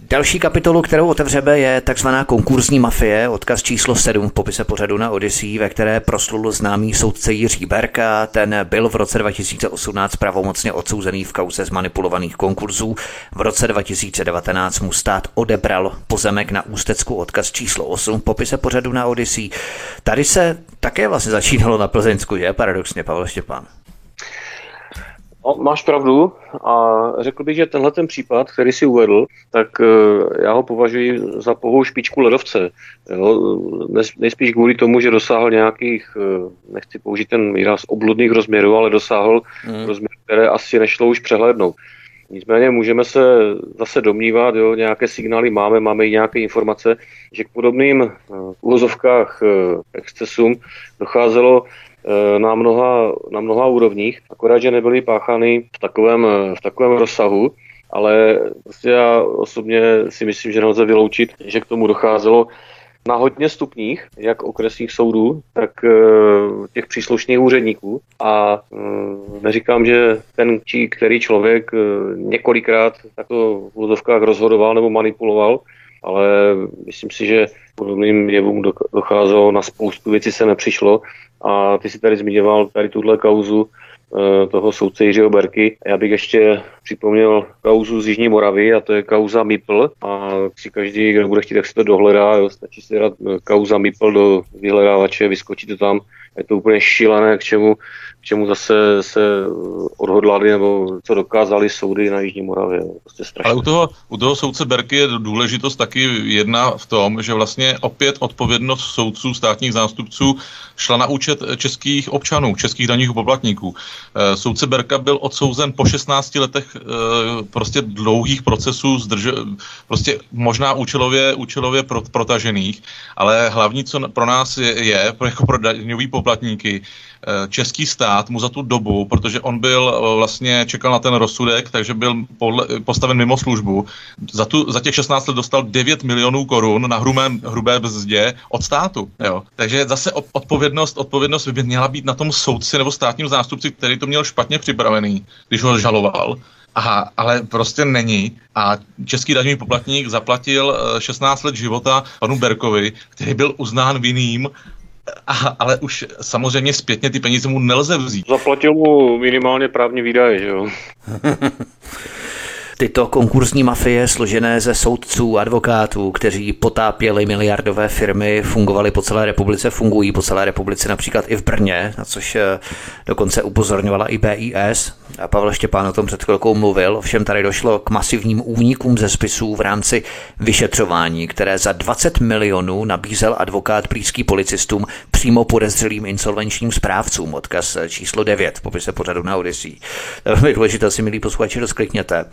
další kapitolu, kterou otevřeme, je takzvaná konkurzní mafie, odkaz číslo 7 v popise pořadu na Odyssey, ve které proslul známý soudce Jiří Berka. Ten byl v roce 2018 pravomocně odsouzený v kauze zmanipulovaných konkurzů. V roce 2019 mu stát odebral pozemek na Ústecku, odkaz číslo 8 v popise pořadu na Odyssey. Tady se také vlastně začínalo na Plzeňsku, že? Paradoxně, Pavel Štěpán. No, máš pravdu a řekl bych, že tenhle ten případ, který si uvedl, tak eh, já ho považuji za pohou špičku ledovce. Jo? Nejspíš kvůli tomu, že dosáhl nějakých, eh, nechci použít ten výraz, obludných rozměrů, ale dosáhl hmm. rozměrů, které asi nešlo už přehlédnout. Nicméně můžeme se zase domnívat, jo, nějaké signály máme, máme i nějaké informace, že k podobným uh, uvozovkách uh, excesům docházelo Eh, na mnoha, na mnoha úrovních, akorát, že nebyly páchány v takovém, v takovém rozsahu, ale prostě já osobně si myslím, že nelze vyloučit, že k tomu docházelo na hodně stupních, jak okresních soudů, tak eh, těch příslušných úředníků. A eh, neříkám, že ten či který člověk několikrát takto v úzovkách rozhodoval nebo manipuloval, ale myslím si, že podobným jevům docházelo na spoustu věcí se nepřišlo a ty si tady zmiňoval tady tuhle kauzu eh, toho soudce Jiřího Berky. Já bych ještě připomněl kauzu z Jižní Moravy a to je kauza MIPL a si každý, kdo bude chtít, tak si to dohledá, jo, stačí si dát eh, kauza MIPL do vyhledávače, vyskočí to tam, je to úplně šílené, k čemu čemu zase se odhodlali nebo co dokázali soudy na Jižní Moravě. Prostě strašné. Ale u toho, u toho soudce Berky je důležitost taky jedna v tom, že vlastně opět odpovědnost soudců, státních zástupců šla na účet českých občanů, českých daních poplatníků. Eh, soudce Berka byl odsouzen po 16 letech prostě dlouhých procesů, zdrž, prostě možná účelově, účelově protažených, ale hlavní, co pro nás je, je jako pro daňový poplatníky, Eh, český stát mu za tu dobu, protože on byl eh, vlastně, čekal na ten rozsudek, takže byl podle, postaven mimo službu, za, tu, za těch 16 let dostal 9 milionů korun na hrubé, hrubé bzdě od státu. Jo. Takže zase odpovědnost, odpovědnost by měla být na tom soudci nebo státním zástupci, který to měl špatně připravený, když ho žaloval. Aha, ale prostě není. A český daňový poplatník zaplatil 16 eh, let života panu Berkovi, který byl uznán vinným Aha, ale už samozřejmě zpětně ty peníze mu nelze vzít. Zaplatil mu minimálně právní výdaje, že jo? (laughs) Tyto konkurzní mafie, složené ze soudců, advokátů, kteří potápěli miliardové firmy, fungovaly po celé republice, fungují po celé republice, například i v Brně, na což eh, dokonce upozorňovala i BIS. A Pavel Štěpán o tom před chvilkou mluvil, ovšem tady došlo k masivním únikům ze spisů v rámci vyšetřování, které za 20 milionů nabízel advokát blízký policistům přímo podezřelým insolvenčním správcům. Odkaz číslo 9 v popise pořadu na Odyssey. Velmi důležité si, milí posluchači, rozklikněte.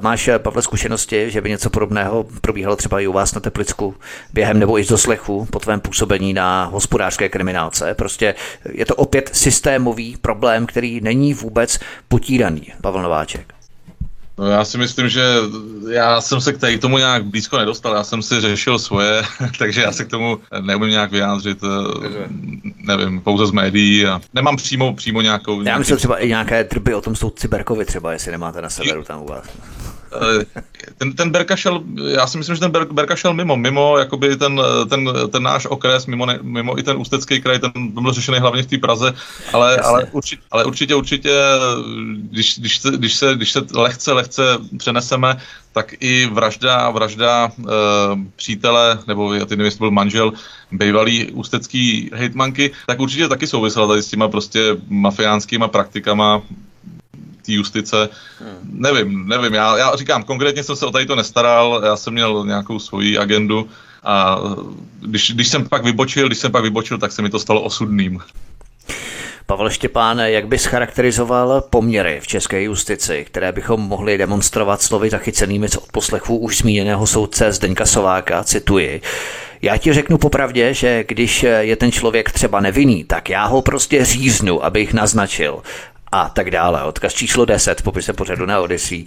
Máš, Pavle, zkušenosti, že by něco podobného probíhalo třeba i u vás na Teplicku během nebo i z doslechu po tvém působení na hospodářské kriminálce? Prostě je to opět systémový problém, který není vůbec potíraný. Pavel Nováček. No já si myslím, že já jsem se k tady tomu nějak blízko nedostal, já jsem si řešil svoje, (laughs) takže já se k tomu neumím nějak vyjádřit, eh, nevím, pouze z médií a nemám přímo, přímo nějakou... Já myslím třeba i nějaké drby o tom soudci Berkovi třeba, jestli nemáte na severu tam u vás. Eh, ten, ten Berka šel, já si myslím, že ten Ber, Berka šel mimo, mimo jakoby ten, ten, ten náš okres, mimo, ne, mimo i ten ústecký kraj, ten byl řešený hlavně v té Praze, ale, ale, určitě, ale určitě, určitě, když, když, se, když, se, když se lehce, lehce přeneseme, tak i vražda, vražda e, přítele, nebo já nevím, jestli byl manžel, bývalý ústecký hejtmanky, tak určitě taky souvisela tady s těma prostě mafiánskýma praktikama té justice. Hmm. Nevím, nevím, já, já říkám, konkrétně jsem se o tady to nestaral, já jsem měl nějakou svoji agendu a když, když jsem pak vybočil, když jsem pak vybočil, tak se mi to stalo osudným. Pavel Štěpán, jak bys charakterizoval poměry v české justici, které bychom mohli demonstrovat slovy zachycenými z odposlechů už zmíněného soudce Zdeňka Sováka, cituji. Já ti řeknu popravdě, že když je ten člověk třeba nevinný, tak já ho prostě říznu, abych naznačil a tak dále. Odkaz číslo 10 v popise pořadu na Odyssey.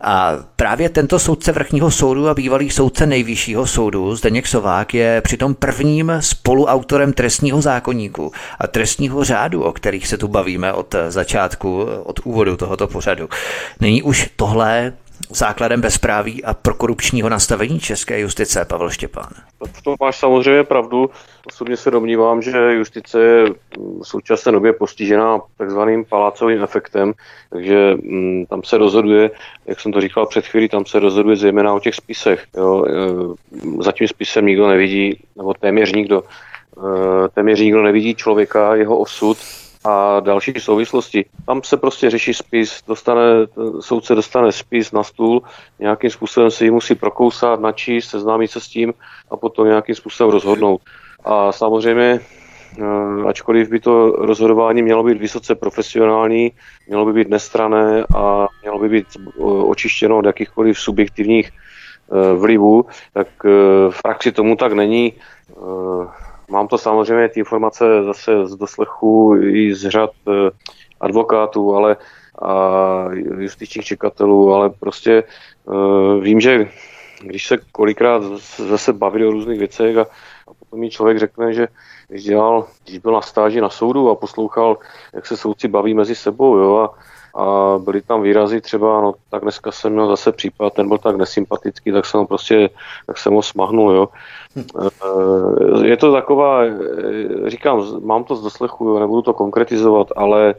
A právě tento soudce vrchního soudu a bývalý soudce nejvyššího soudu, Zdeněk Sovák, je přitom prvním spoluautorem trestního zákonníku a trestního řádu, o kterých se tu bavíme od začátku, od úvodu tohoto pořadu. Není už tohle základem bezpráví a prokorupčního nastavení české justice, Pavel Štěpán? V tom máš samozřejmě pravdu. Osobně se domnívám, že justice je v současné době postižená takzvaným palácovým efektem, takže mm, tam se rozhoduje, jak jsem to říkal před chvílí, tam se rozhoduje zejména o těch spisech. Jo. E, za tím spisem nikdo nevidí, nebo téměř nikdo, e, téměř nikdo nevidí člověka, jeho osud, a další souvislosti. Tam se prostě řeší spis, dostane, soudce dostane spis na stůl, nějakým způsobem si ji musí prokousat, načíst, seznámit se s tím a potom nějakým způsobem rozhodnout. A samozřejmě, eh, ačkoliv by to rozhodování mělo být vysoce profesionální, mělo by být nestrané a mělo by být eh, očištěno od jakýchkoliv subjektivních eh, vlivů, tak v praxi tomu tak není. Mám to samozřejmě ty informace zase z doslechu i z řad eh, advokátů, ale a justičních čekatelů, ale prostě uh, vím, že když se kolikrát zase bavili o různých věcech a, a potom mi člověk řekne, že když dělal, když byl na stáži na soudu a poslouchal, jak se soudci baví mezi sebou, jo, a, a byly tam výrazy třeba, no tak dneska jsem měl zase případ, ten byl tak nesympatický, tak jsem ho prostě, tak jsem ho smahnul, jo. Eh, je to taková, eh, říkám, mám to z doslechu, jo, nebudu to konkretizovat, ale,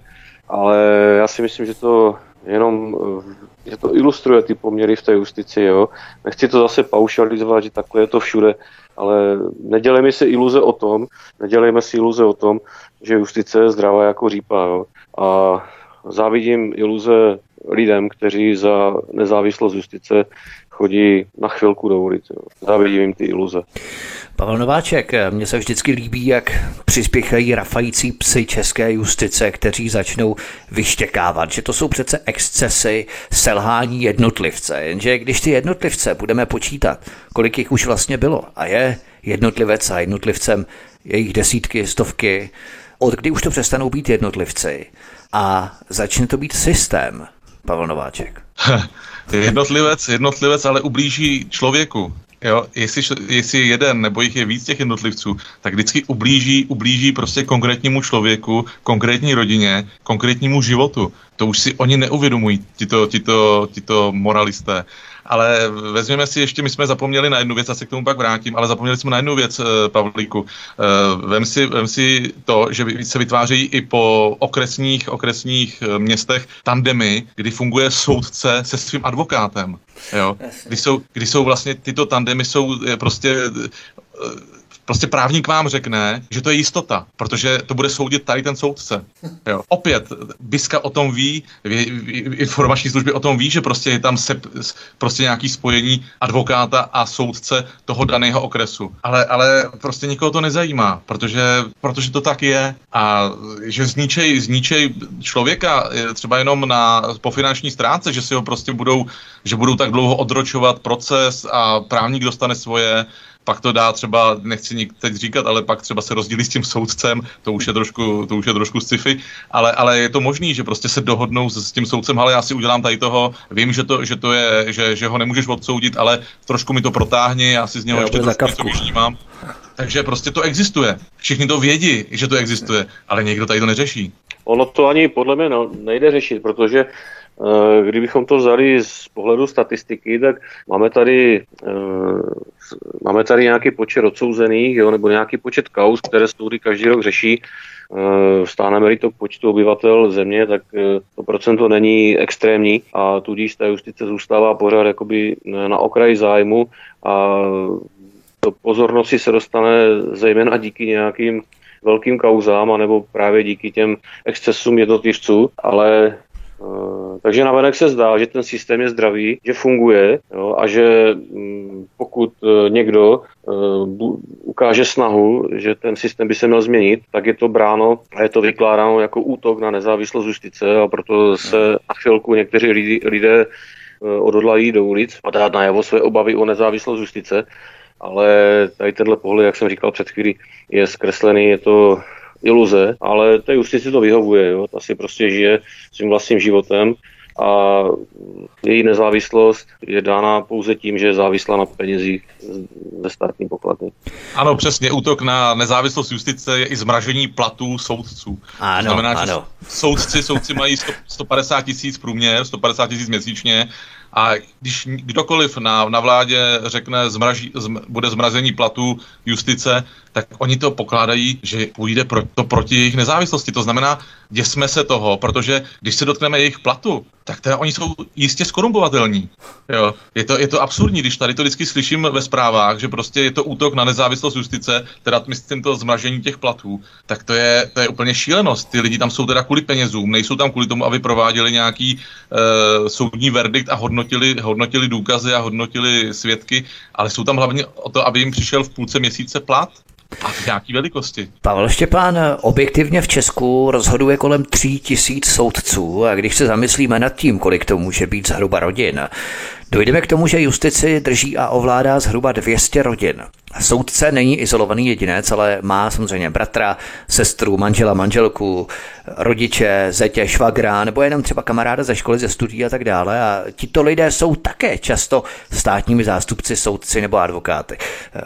ale já si myslím, že to jenom eh, že to ilustruje ty poměry v té justici. Jo. Nechci to zase paušalizovat, že takhle je to všude, ale nedělejme si iluze o tom, nedělejme si iluze o tom, že justice je zdravá jako řípa. Jo. A závidím iluze lidem, kteří za nezávislost justice chodí na chvilku do ulice. Závidím jim ty iluze. Pavel Nováček, mně se vždycky líbí, jak přispěchají rafající psy české justice, kteří začnou vyštěkávat, že to jsou přece excesy, selhání jednotlivce. Jenže když ty jednotlivce budeme počítat, kolik jich už vlastně bylo a je jednotlivec a jednotlivcem jejich desítky, stovky, od kdy už to přestanou být jednotlivci a začne to být systém, Pavel Nováček. jednotlivec, jednotlivec ale ublíží člověku. Jo, jestli, jestli jeden nebo jich je víc těch jednotlivců, tak vždycky ublíží, ublíží prostě konkrétnímu člověku, konkrétní rodině, konkrétnímu životu. To už si oni neuvědomují, tito, tito, tito moralisté. Ale vezměme si ještě, my jsme zapomněli na jednu věc, a se k tomu pak vrátím, ale zapomněli jsme na jednu věc, eh, Pavlíku. Eh, vem si, vem si to, že se vytvářejí i po okresních, okresních eh, městech tandemy, kdy funguje soudce se svým advokátem. Jo? Kdy, jsou, kdy jsou vlastně tyto tandemy jsou prostě Prostě právník vám řekne, že to je jistota, protože to bude soudit tady ten soudce. Jo. Opět, Biska o tom ví, informační služby o tom ví, že prostě je tam se, prostě nějaký spojení advokáta a soudce toho daného okresu. Ale, ale prostě nikoho to nezajímá, protože, protože to tak je. A že zničej, zničej člověka třeba jenom na, po finanční stránce, že si ho prostě budou, že budou tak dlouho odročovat proces a právník dostane svoje, pak to dá třeba, nechci teď říkat, ale pak třeba se rozdělí s tím soudcem, to už je trošku, to už je trošku sci-fi, ale, ale je to možný, že prostě se dohodnou s, s tím soudcem, ale já si udělám tady toho, vím, že to, že to je, že, že ho nemůžeš odsoudit, ale trošku mi to protáhni, já si z něho já ještě trošku něco vyžívám. Takže prostě to existuje. Všichni to vědí, že to existuje, ale někdo tady to neřeší. Ono to ani podle mě no, nejde řešit, protože Eh, kdybychom to vzali z pohledu statistiky, tak máme tady, eh, máme tady nějaký počet odsouzených, jo, nebo nějaký počet kaus, které soudy každý rok řeší. Eh, Stáneme-li to k počtu obyvatel země, tak to procento není extrémní a tudíž ta justice zůstává pořád jakoby na okraji zájmu a to pozornosti se dostane zejména díky nějakým velkým kauzám, anebo právě díky těm excesům jednotlivců, ale Eh, takže navenek se zdá, že ten systém je zdravý, že funguje jo, a že mm, pokud eh, někdo eh, ukáže snahu, že ten systém by se měl změnit, tak je to bráno a je to vykládáno jako útok na nezávislost justice a proto se na chvilku někteří lidé odhodlají do ulic a dát najevo své obavy o nezávislost justice, ale tady tenhle pohled, jak jsem říkal před chvílí, je zkreslený, je to iluze, ale té justici to vyhovuje, jo? ta si prostě žije svým vlastním životem a její nezávislost je dána pouze tím, že je závislá na penězích ze státní pokladny. Ano, přesně. Útok na nezávislost justice je i zmražení platů soudců. Ano, to znamená, ano. že soudci, soudci mají 100, 150 tisíc průměr, 150 tisíc měsíčně a když kdokoliv na, na vládě řekne, zmraží, zm, bude zmrazení platů justice, tak oni to pokládají, že půjde pro, to proti jejich nezávislosti. To znamená, děsme se toho, protože když se dotkneme jejich platu, tak teda oni jsou jistě skorumbovatelní. Jo. Je, to, je to absurdní, když tady to vždycky slyším ve zprávách, že prostě je to útok na nezávislost justice, teda myslím to zmražení těch platů, tak to je, to je úplně šílenost. Ty lidi tam jsou teda kvůli penězům, nejsou tam kvůli tomu, aby prováděli nějaký uh, soudní verdikt a hodnotili, hodnotili důkazy a hodnotili svědky, ale jsou tam hlavně o to, aby jim přišel v půlce měsíce plat. A v nějaký velikosti. Pavel Štěpán objektivně v Česku rozhoduje kolem tří tisíc soudců a když se zamyslíme nad tím, kolik to může být zhruba rodin, Dojdeme k tomu, že justici drží a ovládá zhruba 200 rodin. Soudce není izolovaný jedinec, ale má samozřejmě bratra, sestru, manžela, manželku, rodiče, zetě, švagra nebo jenom třeba kamaráda ze školy, ze studií a tak dále. A tito lidé jsou také často státními zástupci, soudci nebo advokáty.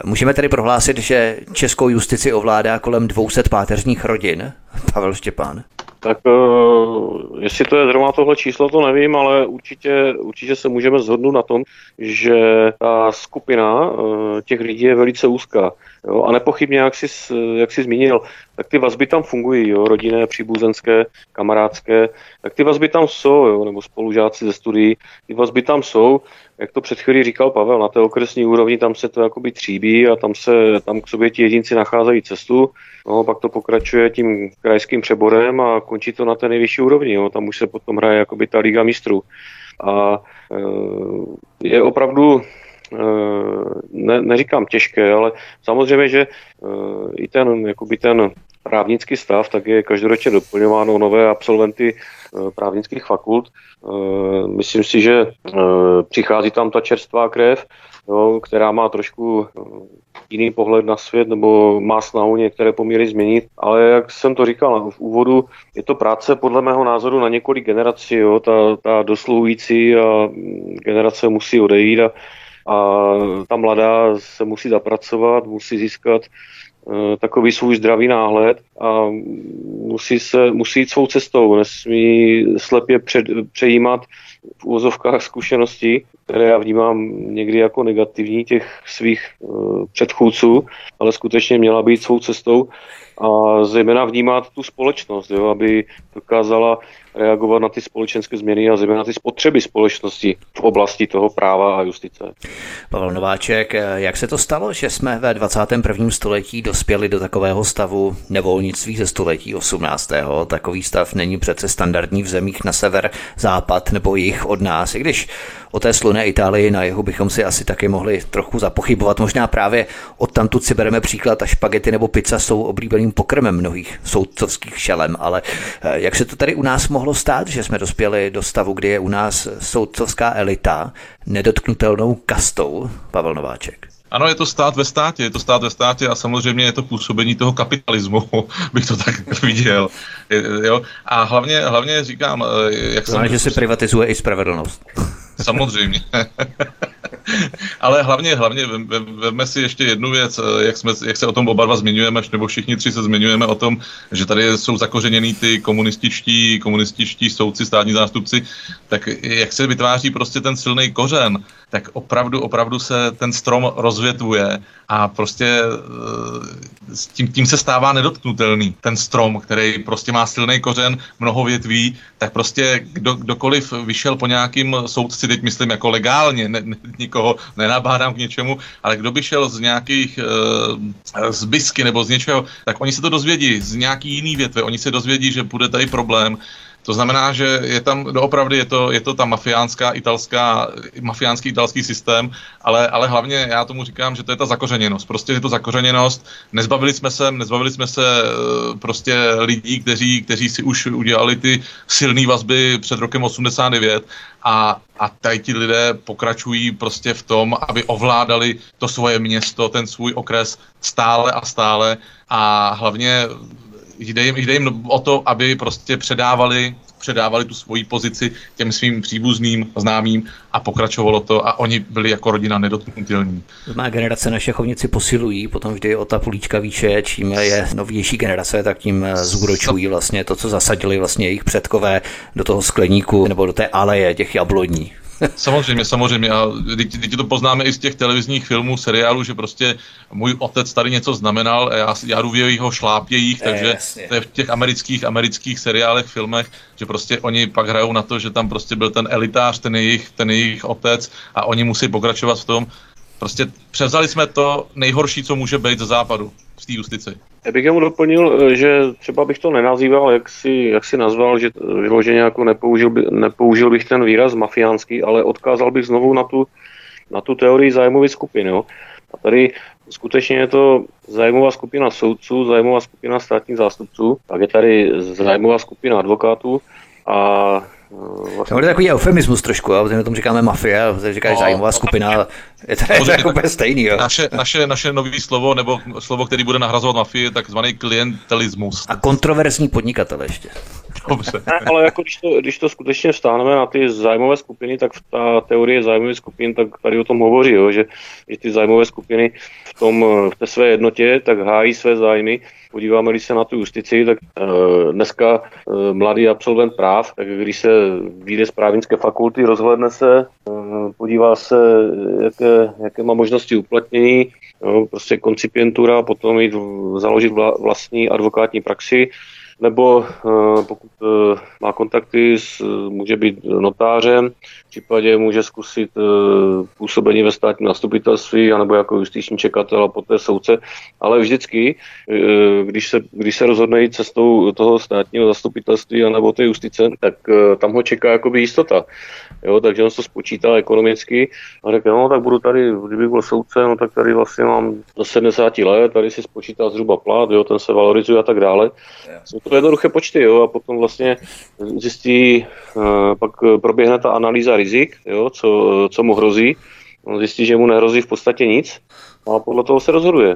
Můžeme tedy prohlásit, že českou justici ovládá kolem 200 páteřních rodin. Pavel Štěpán. Tak uh, jestli to je zrovna tohle číslo, to nevím, ale určitě, určitě se můžeme zhodnout na tom, že ta skupina uh, těch lidí je velice úzká. Jo? A nepochybně, jak jsi, jak jsi zmínil, tak ty vazby tam fungují, jo? rodinné, příbuzenské, kamarádské, tak ty vazby tam jsou, jo? nebo spolužáci ze studií, ty vazby tam jsou jak to před chvílí říkal Pavel, na té okresní úrovni tam se to jakoby tříbí a tam se tam k sobě ti jedinci nacházejí cestu, no, pak to pokračuje tím krajským přeborem a končí to na té nejvyšší úrovni, jo. tam už se potom hraje jakoby ta liga mistrů. A e, je opravdu ne, neříkám těžké, ale samozřejmě, že i ten, jakoby ten právnický stav, tak je každoročně doplňováno nové absolventy právnických fakult. Myslím si, že přichází tam ta čerstvá krev, jo, která má trošku eh, jiný pohled na svět nebo má snahu některé poměry změnit. Ale jak jsem to říkal v úvodu, je to práce podle mého názoru na několik generací. Jo. Ta, ta dosluhující a mm, generace musí odejít a, a ta mladá se musí zapracovat, musí získat Eh, takový svůj zdravý náhled a musí, se, musí jít svou cestou, nesmí slepě před, přejímat v úvozovkách zkušenosti, které já vnímám někdy jako negativní těch svých uh, předchůdců, ale skutečně měla být svou cestou a zejména vnímat tu společnost, jo, aby dokázala reagovat na ty společenské změny a zejména na ty spotřeby společnosti v oblasti toho práva a justice. Pavel Nováček, jak se to stalo, že jsme ve 21. století dospěli do takového stavu nevolnictví ze století 18. Takový stav není přece standardní v zemích na sever, západ nebo jich od nás, i když o té sluné Itálii na jeho bychom si asi taky mohli trochu zapochybovat. Možná právě od tamtud si bereme příklad a špagety nebo pizza jsou oblíbeným pokrmem mnohých soudcovských šelem, ale eh, jak se to tady u nás mohlo stát, že jsme dospěli do stavu, kdy je u nás soudcovská elita nedotknutelnou kastou, Pavel Nováček? Ano, je to stát ve státě, je to stát ve státě a samozřejmě je to působení toho kapitalismu, (laughs) bych to tak viděl. Jo? A hlavně, hlavně říkám, eh, jak Znamená, jsem... že se privatizuje i spravedlnost. (laughs) Samozřejmě. (laughs) Ale hlavně, hlavně veme si ještě jednu věc, eh, jak, jsme, jak se o tom oba dva zmiňujeme, nebo všichni tři se zmiňujeme o tom, že tady jsou zakořeněný ty komunističtí, komunističtí soudci, státní zástupci, tak jak se vytváří prostě ten silný kořen, tak opravdu, opravdu se ten strom rozvětvuje a prostě eh, tím, tím se stává nedotknutelný. Ten strom, který prostě má silný kořen, mnoho větví, tak prostě kdo, kdokoliv vyšel po nějakým soudci, teď myslím jako legálně, ne, ne, nikoho nenabádám k něčemu, ale kdo by šel z nějakých e, z bisky nebo z něčeho, tak oni se to dozvědí z nějaký jiný větve, oni se dozvědí, že bude tady problém, to znamená, že je tam doopravdy je to, je to ta mafiánská italská, mafiánský italský systém, ale, ale hlavně já tomu říkám, že to je ta zakořeněnost. Prostě je to zakořeněnost. Nezbavili jsme se, nezbavili jsme se eh, prostě lidí, kteří, kteří si už udělali ty silné vazby před rokem 89 a, a tady ti lidé pokračují prostě v tom, aby ovládali to svoje město, ten svůj okres stále a stále a hlavně jde jim, jde jim o to, aby prostě předávali předávali tu svoji pozici těm svým příbuzným, známým a pokračovalo to a oni byli jako rodina nedotknutelní. Má generace naše chovnici posilují, potom vždy o ta půlíčka výše, čím je novější generace, tak tím eh, zúročují vlastně to, co zasadili vlastně jejich předkové do toho skleníku nebo do té aleje těch jabloní. Samozřejmě, samozřejmě. A teď to poznáme i z těch televizních filmů, seriálů, že prostě můj otec tady něco znamenal a já, já v jeho šlápějích, takže to je v těch amerických, amerických seriálech, filmech, že prostě oni pak hrajou na to, že tam prostě byl ten elitář, ten jejich, ten jejich otec a oni musí pokračovat v tom. Prostě převzali jsme to nejhorší, co může být ze západu v té justici. Já bych jenom doplnil, eh, že třeba bych to nenazýval, jak si, jak si nazval, že vyloženě jako nepoužil, by, nepoužil bych ten výraz mafiánský, ale odkázal bych znovu na tu, na tu teorii zájmové skupiny. Jo. A tady skutečně je to zájmová skupina soudců, zájmová skupina státních zástupců, pak je tady zájmová skupina advokátů a Vlastně... To je takový eufemismus trošku, jo? my tomu říkáme mafie, a říkáš no, zájmová skupina, je to, je to jako úplně stejný. Jo? Naše, naše, naše nový slovo, nebo slovo, který bude nahrazovat mafii, je takzvaný klientelismus. A kontroverzní podnikatel ještě. Dobře. Ne, (laughs) ale jako když to, když to skutečně vstáhneme na ty zájmové skupiny, tak ta teorie zájmových skupin, tak tady o tom hovoří, jo, že, že ty zájmové skupiny v, tom, v té své jednotě tak hájí své zájmy Podíváme-li se na tu justici, tak uh, dneska uh, mladý absolvent práv, tak když se vyjde z právnické fakulty, rozhledne se, uh, podívá se, jaké, jaké má možnosti uplatnění, prostě koncipientura, potom jít založit vla, vlastní advokátní praxi, nebo pokud má kontakty, s, může být notářem, v případě může zkusit působení ve státním zastupitelství, anebo jako justiční čekatel a poté soudce, ale vždycky, když se, když se rozhodne jít cestou toho státního zastupitelství anebo té justice, tak tam ho čeká jakoby jistota. Jo, takže on to spočítal ekonomicky a řekl, no tak budu tady, kdyby byl soudce, no tak tady vlastně mám do 70 let, tady si spočítá zhruba plat, jo, ten se valorizuje a tak dále. Jsou to jednoduché počty, jo, a potom vlastně zjistí, uh, pak proběhne ta analýza rizik, jo, co, co mu hrozí, on zjistí, že mu nehrozí v podstatě nic a podle toho se rozhoduje.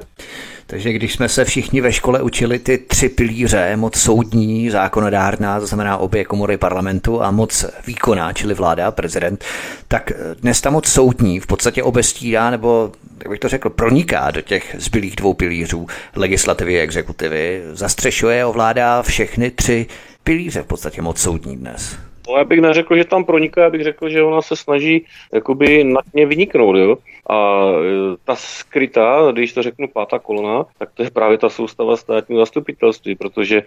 Takže když jsme se všichni ve škole učili ty tři pilíře, moc soudní, zákonodárná, to znamená obě komory parlamentu a moc výkonná, čili vláda, prezident, tak dnes ta moc soudní v podstatě obestírá, nebo jak bych to řekl, proniká do těch zbylých dvou pilířů legislativy a exekutivy, zastřešuje, ovládá všechny tři pilíře v podstatě moc soudní dnes. No, já bych neřekl, že tam proniká, já bych řekl, že ona se snaží jakoby na ně vyniknout, jo. A e, ta skrytá, když to řeknu pátá kolona, tak to je právě ta soustava státního zastupitelství, protože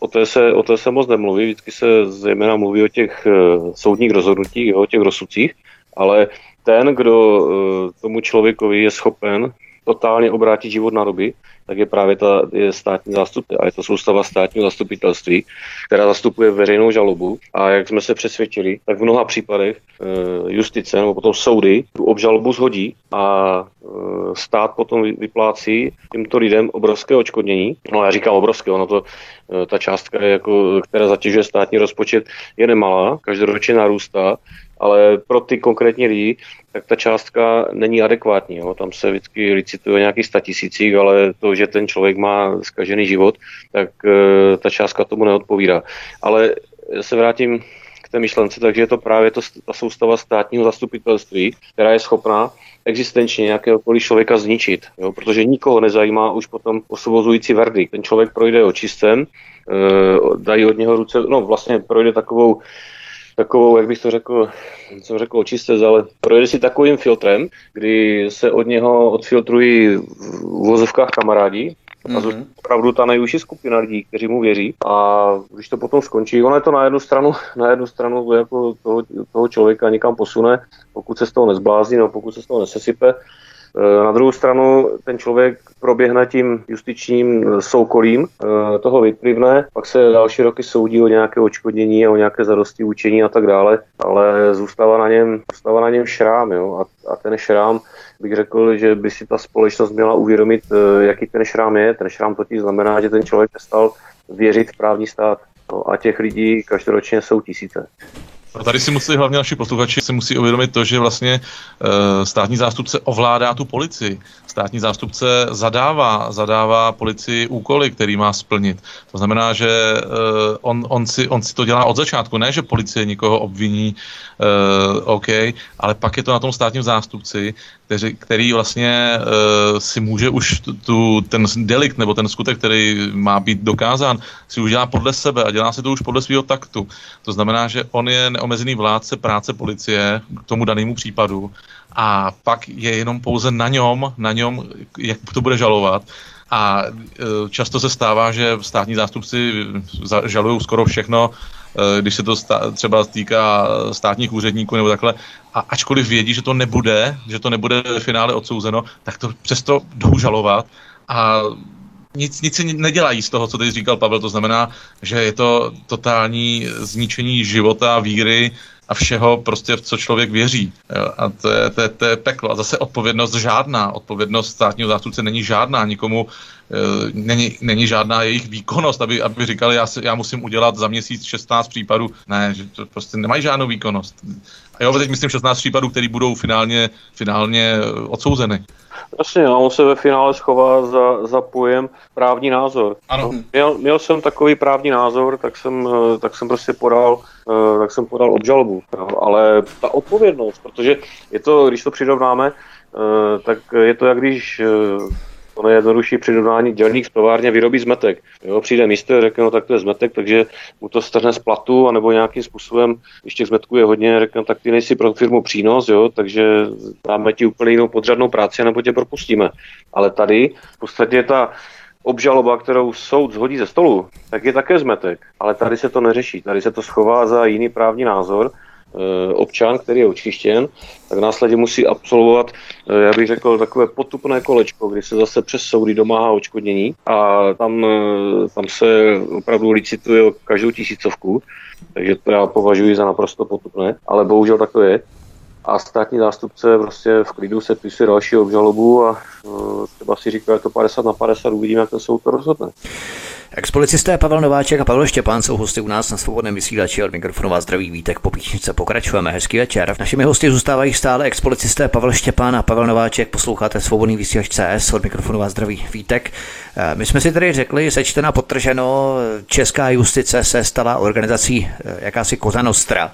o té se, o té se moc nemluví, vždycky se zejména mluví o těch e, soudních rozhodnutích, o těch rozsudcích, ale ten, kdo e, tomu člověkovi je schopen totálně obrátit život na ruby, tak je právě ta je státní zástup a je to soustava státního zastupitelství, která zastupuje veřejnou žalobu. A jak jsme se přesvědčili, tak v mnoha případech e, justice nebo potom soudy tu obžalobu zhodí a e, stát potom vyplácí těmto lidem obrovské očkodnění. No já říkám obrovské, ono to, e, ta částka, jako, která zatěžuje státní rozpočet, je nemalá, každoročně narůstá ale pro ty konkrétní lidi, tak ta částka není adekvátní. Jo. Tam se vždycky licituje o nějakých statisících, ale to, že ten člověk má zkažený život, tak e, ta částka tomu neodpovídá. Ale se vrátím k té myšlence, takže je to právě to, ta soustava státního zastupitelství, která je schopná existenčně nějakého člověka zničit, jo, protože nikoho nezajímá už potom osvobozující verdikt. Ten člověk projde očistem, e, dají od něho ruce, no vlastně projde takovou takovou, jak bych to řekl, jsem řekl očistec, ale projede si takovým filtrem, kdy se od něho odfiltrují v vozovkách kamarádi, a mhm. opravdu ta nejužší skupina lidí, kteří mu věří. A když to potom skončí, ono je to na jednu stranu, na jednu stranu jako toho, toho člověka někam posune, pokud se z toho nezblázní, nebo pokud se z toho nesesype, na druhou stranu ten člověk proběhne tím justičním eh, soukolím, eh, toho vyplivne, pak se další roky soudí o nějaké očkodnění a o nějaké zadosti učení a tak dále, ale zůstává na něm, zůstává na něm šrám, jo? A, a ten šrám bych řekl, že by si ta společnost měla uvědomit, jaký ten šrám je. Ten šrám totiž znamená, že ten člověk přestal věřit v právní stát. No, a těch lidí každoročně jsou tisíce. A tady si musí hlavně naši posluchači si musí uvědomit to, že vlastně e, státní zástupce ovládá tu policii. Státní zástupce zadává, zadává policii úkoly, který má splnit. To znamená, že e, on, on, si, on si to dělá od začátku. Ne, že policie nikoho obviní, e, OK, ale pak je to na tom státním zástupci, který, který vlastně uh, si může už tu, ten delikt nebo ten skutek, který má být dokázán, si už dělá podle sebe a dělá si to už podle svého taktu. To znamená, že on je neomezený vládce práce policie k tomu danému případu a pak je jenom pouze na něm, na něm, jak to bude žalovat. A uh, často se stává, že státní zástupci žalují skoro všechno, Eh, když se to stá, třeba týká státních úředníků nebo takhle, a ačkoliv vědí, že to nebude, že to nebude ve finále odsouzeno, tak to přesto jdou žalovat a nic, nic si nedělají z toho, co teď říkal Pavel, to znamená, že je to totální zničení života, víry a všeho, prostě v co člověk věří. A to je, to, je, to je peklo. A zase odpovědnost žádná. Odpovědnost státního zástupce není žádná. Nikomu není, není žádná jejich výkonnost, aby, aby říkali, já, se, já musím udělat za měsíc 16 případů. Ne, že to prostě nemají žádnou výkonnost. A jo, teď myslím 16 případů, které budou finálně, finálně odsouzeny. Jasně, a on se ve finále schová za, za pojem právní názor. Ano. Měl, měl jsem takový právní názor, tak jsem, tak jsem prostě podal, tak jsem podal obžalobu. Ale ta odpovědnost, protože je to, když to přirovnáme, tak je to jak když to nejjednodušší přirovnání dělník z továrně vyrobí zmetek. Jo, přijde místo, řekne, no tak to je zmetek, takže mu to strhne z platu, anebo nějakým způsobem, když těch zmetků je hodně, řekne, tak ty nejsi pro firmu přínos, jo, takže dáme ti úplně jinou podřadnou práci, nebo tě propustíme. Ale tady v podstatě ta obžaloba, kterou soud zhodí ze stolu, tak je také zmetek. Ale tady se to neřeší. Tady se to schová za jiný právní názor. E, občan, který je očištěn, tak následně musí absolvovat, e, já bych řekl, takové potupné kolečko, kdy se zase přes soudy domáhá očkodnění a tam, e, tam se opravdu licituje o každou tisícovku, takže to já považuji za naprosto potupné, ale bohužel tak to je a státní zástupce prostě v klidu se píše další obžalobu a uh, třeba si říká, že to 50 na 50, uvidíme, jak ten soud to rozhodne. Expolicisté Pavel Nováček a Pavel Štěpán jsou hosty u nás na svobodném vysílači od mikrofonu vás zdraví vítek po píšnice. Pokračujeme. Hezký večer. Našimi hosty zůstávají stále expolicisté Pavel Štěpán a Pavel Nováček. Posloucháte svobodný vysílač CS od mikrofonu vás zdraví vítek. Eh, my jsme si tady řekli, sečteno potrženo, česká justice se stala organizací eh, jakási Kozanostra.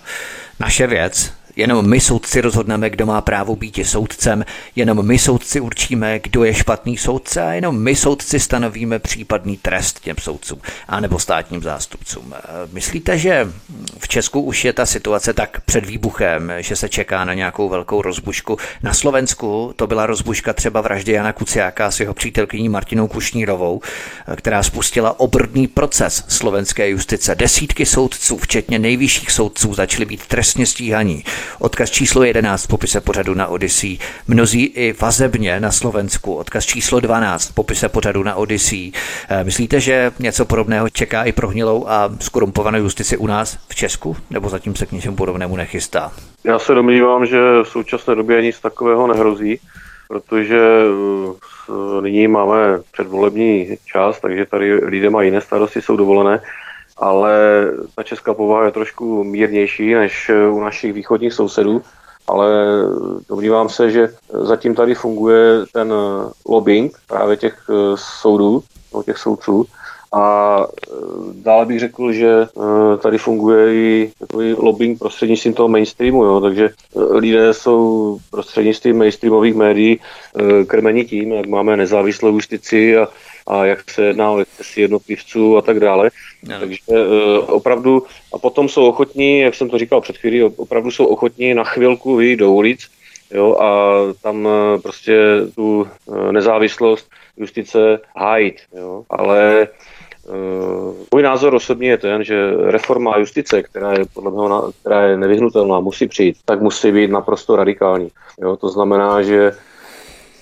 Naše věc, Jenom my soudci rozhodneme, kdo má právo být soudcem, jenom my soudci určíme, kdo je špatný soudce a jenom my soudci stanovíme případný trest těm soudcům anebo státním zástupcům. Myslíte, že v Česku už je ta situace tak před výbuchem, že se čeká na nějakou velkou rozbušku? Na Slovensku to byla rozbuška třeba vraždy Jana Kuciáka s jeho přítelkyní Martinou Kušnírovou, která spustila obrdný proces slovenské justice. Desítky soudců, včetně nejvyšších soudců, začaly být trestně stíhaní. Odkaz číslo 11 v popise pořadu na Odyssey. Mnozí i vazebně na Slovensku. Odkaz číslo 12 v popise pořadu na Odyssey. Eh, myslíte, že něco podobného čeká i prohnilou a skorumpovanou justici u nás v Česku? Nebo zatím se k něčemu podobnému nechystá? Já se domnívám, že v současné době nic takového nehrozí, protože eh, nyní máme předvolební čas, takže tady lidé mají jiné starosti, jsou dovolené ale ta česká povaha je trošku mírnější než u našich východních sousedů, ale domnívám se, že zatím tady funguje ten lobbying právě těch eh, soudů, těch soudců, a eh, dále bych řekl, že eh, tady funguje i takový lobbying prostřednictvím toho mainstreamu, jo, takže lidé jsou prostřednictvím mainstreamových médií krmeni tím, jak máme nezávislou justici a a jak se jedná o jednotlivců a tak dále. No. Takže uh, opravdu, a potom jsou ochotní, jak jsem to říkal před chvílí, opravdu jsou ochotní na chvilku vyjít do ulic jo, a tam uh, prostě tu uh, nezávislost justice hájit. Jo. Ale můj názor osobně je ten, že reforma justice, která je podle mě která je nevyhnutelná, musí přijít, tak musí být naprosto radikální. Jo, to znamená, že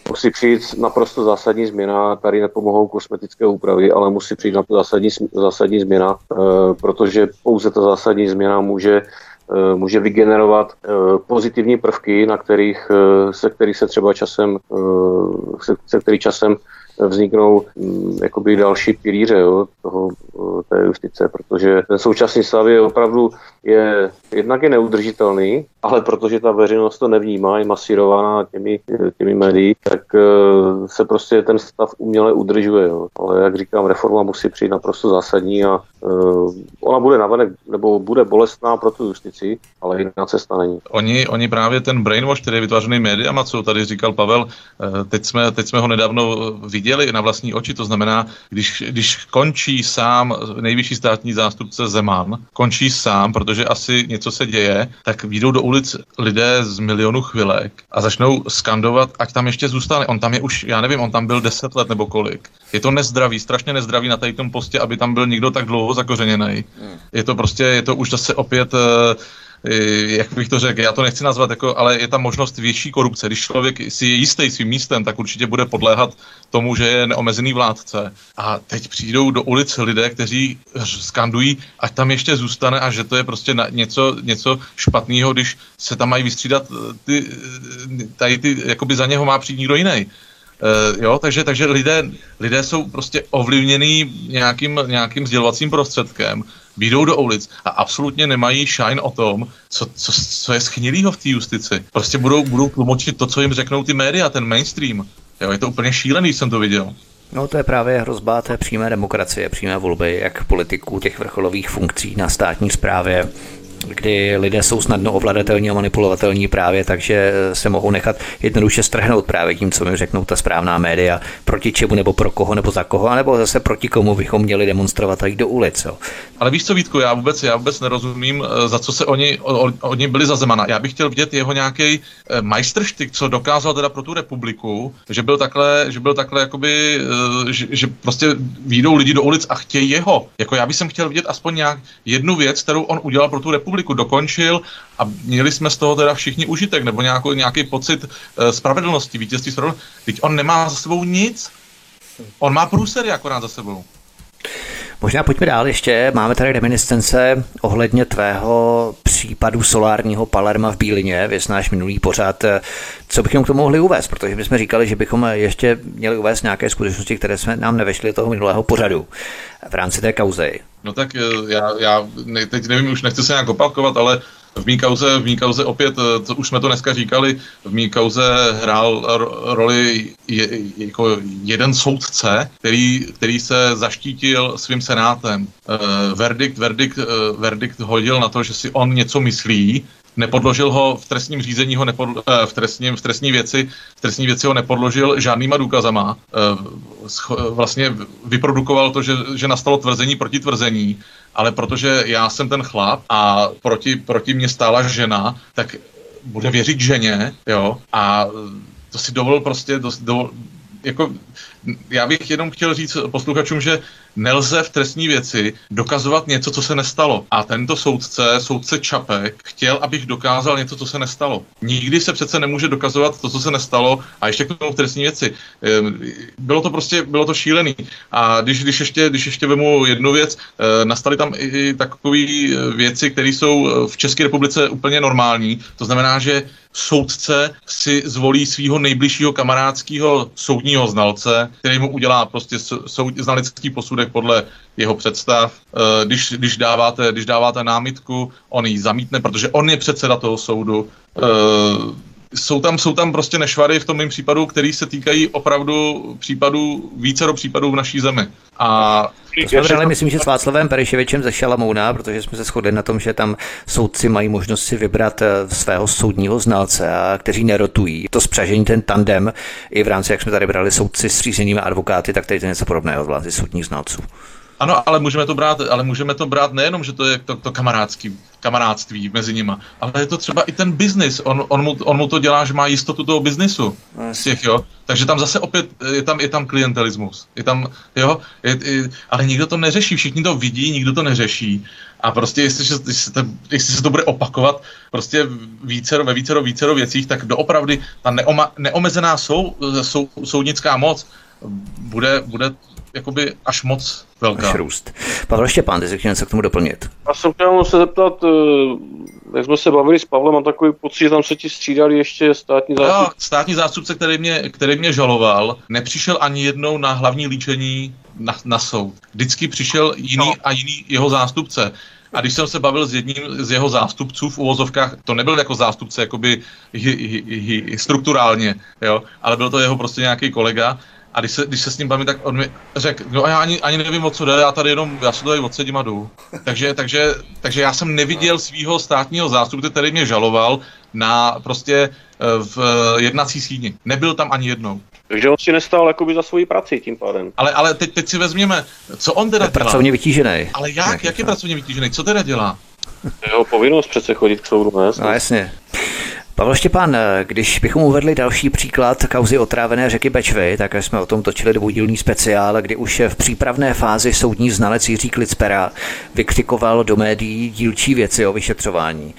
musí přijít naprosto zásadní změna, tady nepomohou kosmetické úpravy, ale musí přijít na to zásadní, zásadní změna, eh, protože pouze ta zásadní změna může eh, může vygenerovat eh, pozitivní prvky, na kterých, se kterých se třeba časem, se, se kterých časem vzniknou mm, jakoby další pilíře jo, toho, té justice, protože ten současný stav je opravdu je, jednak je neudržitelný, ale protože ta veřejnost to nevnímá, je masírovaná těmi, těmi médií, tak eh, se prostě ten stav uměle udržuje. Jo. Ale jak říkám, reforma musí přijít naprosto zásadní a uh, ona bude navenek, nebo bude bolestná pro tu justici, ale jiná cesta není. Oni, oni právě ten brainwash, který je vytvářený médiama, co tady říkal Pavel, eh, teď jsme, teď jsme ho nedávno viděli na vlastní oči, to znamená, když, když končí sám nejvyšší státní zástupce Zeman, končí sám, protože asi něco se děje, tak výjdou do ulic lidé z milionu chvilek a začnou skandovat, ať tam ještě zůstane. On tam je už, já nevím, on tam byl deset let nebo kolik. Je to nezdravý, strašně nezdravý na tady tom postě, aby tam byl někdo tak dlouho zakořeněný. Hmm. Je to prostě, je to už zase opět uh, jak bych to řekl, já to nechci nazvat, jako, ale je tam možnost větší korupce. Když člověk si je jistý svým místem, tak určitě bude podléhat tomu, že je neomezený vládce. A teď přijdou do ulic lidé, kteří skandují, ať tam ještě zůstane a že to je prostě na, něco, něco špatného, když se tam mají vystřídat eh, ty, eh, tady ty, jakoby za něho má přijít někdo jiný. Uh, jo, takže, takže lidé, lidé jsou prostě ovlivněný nějakým, nějakým sdělovacím prostředkem výjdou do ulic a absolutně nemají shine o tom, co, co, co je schnilýho v té justici. Prostě budou, budou tlumočit to, co jim řeknou ty média, ten mainstream. Jo, je to úplně šílený, jsem to viděl. No to je právě hrozba té přímé demokracie, přímé volby, jak politiků těch vrcholových funkcí na státní správě, kdy lidé jsou snadno ovladatelní a manipulovatelní právě, takže se mohou nechat jednoduše strhnout právě tím, co mi řeknou ta správná média, proti čemu nebo pro koho nebo za koho, anebo zase proti komu bychom měli demonstrovat a jít do ulic. Jo. Ale víš co, Vítku, já vůbec, já vůbec nerozumím, eh, za co se oni, oni byli za Zemana. Já bych chtěl vidět jeho nějaký eh, majstrštyk, co dokázal teda pro tu republiku, že byl takhle, že byl takhle jakoby, eh, že, že prostě výjdou lidi do ulic a chtějí jeho. Jako já bych chtěl vidět aspoň nějak jednu věc, kterou on udělal pro tu republiku, dokončil a měli jsme z toho teda všichni užitek, nebo nějaký, nějaký pocit spravedlnosti, vítězství spravedlnosti. Teď on nemá za sebou nic, on má průsery akorát za sebou. Možná pojďme dál ještě. Máme tady reminiscence ohledně tvého případu solárního Palerma v Bílině, věc náš minulý pořád. Co bychom k tomu mohli uvést? Protože my jsme říkali, že bychom ještě měli uvést nějaké skutečnosti, které jsme nám nevešly toho minulého pořadu v rámci té kauzy. No tak eh, já, já teď nevím, už nechci se nějak opakovat, ale v mý kauze, v mý kauze opět, to, eh, už jsme to dneska říkali, v mý kauze hrál roli je, jako jeden soudce, který, který se zaštítil svým senátem. Uh, verdikt, verdikt, uh, verdikt hodil na to, že si on něco myslí, nepodložil ho v trestním řízení, ho nepodlo, v, trestním, v trestní věci, v trestní věci ho nepodložil žádnýma důkazama. Vlastně vyprodukoval to, že, že nastalo tvrzení proti tvrzení ale protože já jsem ten chlap a proti, proti mě stála žena, tak bude věřit ženě, jo, a to si dovolil prostě, do, jako já bych jenom chtěl říct posluchačům, že nelze v trestní věci dokazovat něco, co se nestalo. A tento soudce, soudce Čapek, chtěl, abych dokázal něco, co se nestalo. Nikdy se přece nemůže dokazovat to, co se nestalo, a ještě k tomu v trestní věci. Ehm, bylo to prostě, bylo to šílený. A když, když, ještě, když ještě vemu jednu věc, eh, nastaly tam i takové eh, věci, které jsou eh, v České republice úplně normální. To znamená, že soudce si zvolí svého nejbližšího kamarádského soudního znalce, který mu udělá prostě soud, znalecký posudek podle jeho představ. Eh, když, když, dáváte, když dáváte námitku, on ji zamítne, protože on je předseda toho soudu. Jsou tam, jsou tam prostě nešvary v tom mém případu, který se týkají opravdu případů, více do případů v naší zemi. A to jsme brali, myslím, že s Václavem Periševičem ze Šalamouna, protože jsme se shodli na tom, že tam soudci mají možnost si vybrat eh, svého soudního znalce, a kteří nerotují. To spřažení, ten tandem, i v rámci, jak jsme tady brali soudci s řízenými advokáty, tak tady to je něco podobného v rámci soudních znalců. Ano, ale můžeme to brát, ale můžeme to brát nejenom, že to je to, to kamarádský, kamarádství mezi nima, ale je to třeba i ten biznis. On, on, mu, on mu to dělá, že má jistotu toho biznisu. Těch, jo. Takže tam zase opět je tam, je tam klientelismus. Je tam, jo, je, je, ale nikdo to neřeší, všichni to vidí, nikdo to neřeší. A prostě jestli, jestli, se, to, jestli se to bude opakovat prostě vícero, ve vícero, vícero věcích, tak doopravdy ta neoma, neomezená sou, sou, soudnická moc bude, bude jakoby až moc velká. Až růst. Pavel Štěpán, ty si něco k tomu doplnit. Já jsem chtěl se zeptat, eh, jak jsme se bavili s Pavlem, mám takový pocit, že tam se ti střídali ještě státní zástupce. No, státní zástupce, který mě, který mě žaloval, nepřišel ani jednou na hlavní líčení na, na soud. Vždycky přišel jiný no. a jiný jeho zástupce. A když jsem se bavil s jedním z jeho zástupců v uvozovkách, to nebyl jako zástupce jakoby hi, hi, hi, hi, strukturálně, jo, ale byl to jeho prostě nějaký kolega, a když se, když se s ním bavím, tak on mi řekl, no a já ani, ani nevím, o co jde, já tady jenom, já se tady odsedím a jdu. Takže, takže, takže já jsem neviděl svého státního zástupce, který mě žaloval na prostě eh, v jednací síni. Nebyl tam ani jednou. Takže on si nestál jakoby za svoji prací tím pádem. Ale, ale teď, teď si vezměme, co on teda je dělá. pracovně vytížený. Ale jak, jak je pracovně vytížený? Co teda dělá? Jeho povinnost přece chodit k soudu, ne? No jasně. Pavel Štěpán, když bychom uvedli další příklad kauzy otrávené řeky Bečvy, tak jsme o tom točili dvoudílný speciál, kdy už v přípravné fázi soudní znalec Jiří Klicpera vykřikoval do médií dílčí věci o vyšetřování.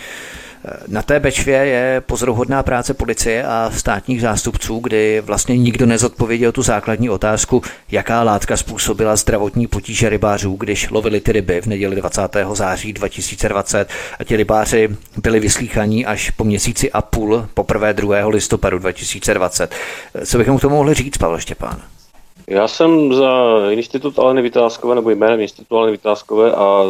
Na té Bečvě je pozoruhodná práce policie a státních zástupců, kdy vlastně nikdo nezodpověděl tu základní otázku, jaká látka způsobila zdravotní potíže rybářů, když lovili ty ryby v neděli 20. září 2020 a ti rybáři byli vyslíchaní až po měsíci a půl poprvé 2. listopadu 2020. Co bychom k tomu mohli říct, Pavel Štěpán? Já jsem za Institut Aleny Vytázkové, nebo jménem Institutu Aleny Vytázkové a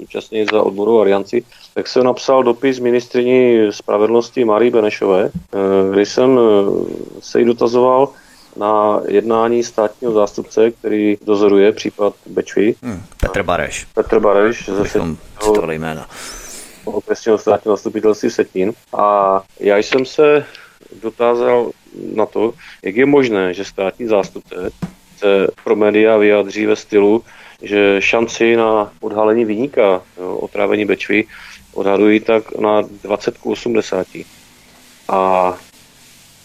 současně za odborovou alianci, tak jsem napsal dopis ministrině spravedlnosti Marii Benešové, eh, kdy jsem eh, se jí dotazoval na jednání státního zástupce, který dozoruje případ Bečvy. Hmm, Petr Bareš. Petr Bareš. Zase jména. okresního státního zastupitelství Setin. A já jsem se dotázal na to, jak je možné, že státní zástupce se pro média vyjádří ve stylu, že šanci na odhalení výnika, otrávení Bečvy, odhadují tak na 20 k 80. A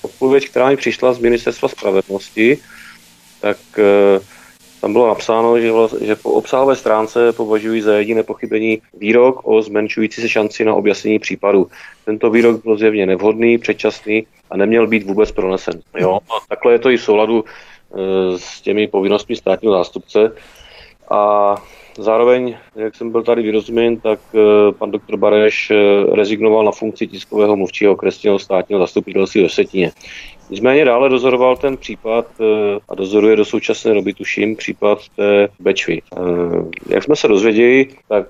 odpověď, která mi přišla z Ministerstva spravedlnosti, tak e, tam bylo napsáno, že, že po obsahové stránce považují za jediné pochybení výrok o zmenšující se šanci na objasnění případu. Tento výrok byl zjevně nevhodný, předčasný a neměl být vůbec pronesen. Jo? A takhle je to i v souladu e, s těmi povinnostmi státního zástupce. A zároveň, jak jsem byl tady vyrozuměn, tak e, pan doktor Bareš e, rezignoval na funkci tiskového mluvčího okresního státního zastupitelství ve Setině. Nicméně dále dozoroval ten případ e, a dozoruje do současné doby, tuším, případ té Bečvy. Jak jsme se dozvěděli, tak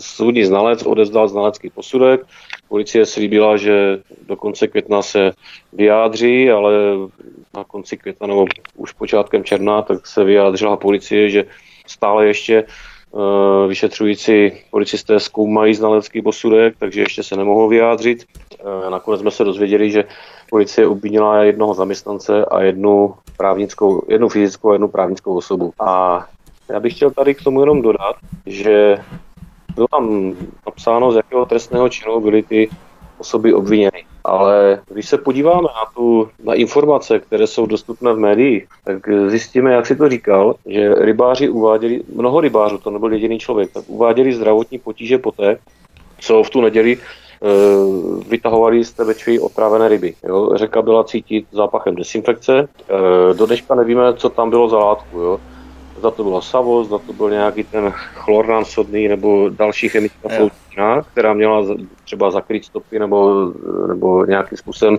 soudní znalec odezdal znalecký posudek, Policie slíbila, že do konce května se vyjádří, ale na konci května nebo už počátkem června, tak se vyjádřila policie, že stále ještě uh, vyšetřující policisté zkoumají znalecký posudek, takže ještě se nemohou vyjádřit. Uh, nakonec jsme se dozvěděli, že policie obvinila jednoho zaměstnance a jednu právnickou, jednu fyzickou a jednu právnickou osobu. A já bych chtěl tady k tomu jenom dodat, že bylo tam napsáno, z jakého trestného činu byly ty osoby obviněny. Ale když se podíváme na, tu, na informace, které jsou dostupné v médiích, tak zjistíme, jak si to říkal, že rybáři uváděli, mnoho rybářů, to nebyl jediný člověk, tak uváděli zdravotní potíže poté, co v tu neděli e, vytahovali z té večery otrávené ryby. Jo. Řeka byla cítit zápachem desinfekce. E, do dneška nevíme, co tam bylo za látku. Jo zda to bylo Savo, zda to byl nějaký ten chlornán sodný nebo další chemická sloučenina, která měla třeba zakrýt stopy nebo, nebo nějakým způsobem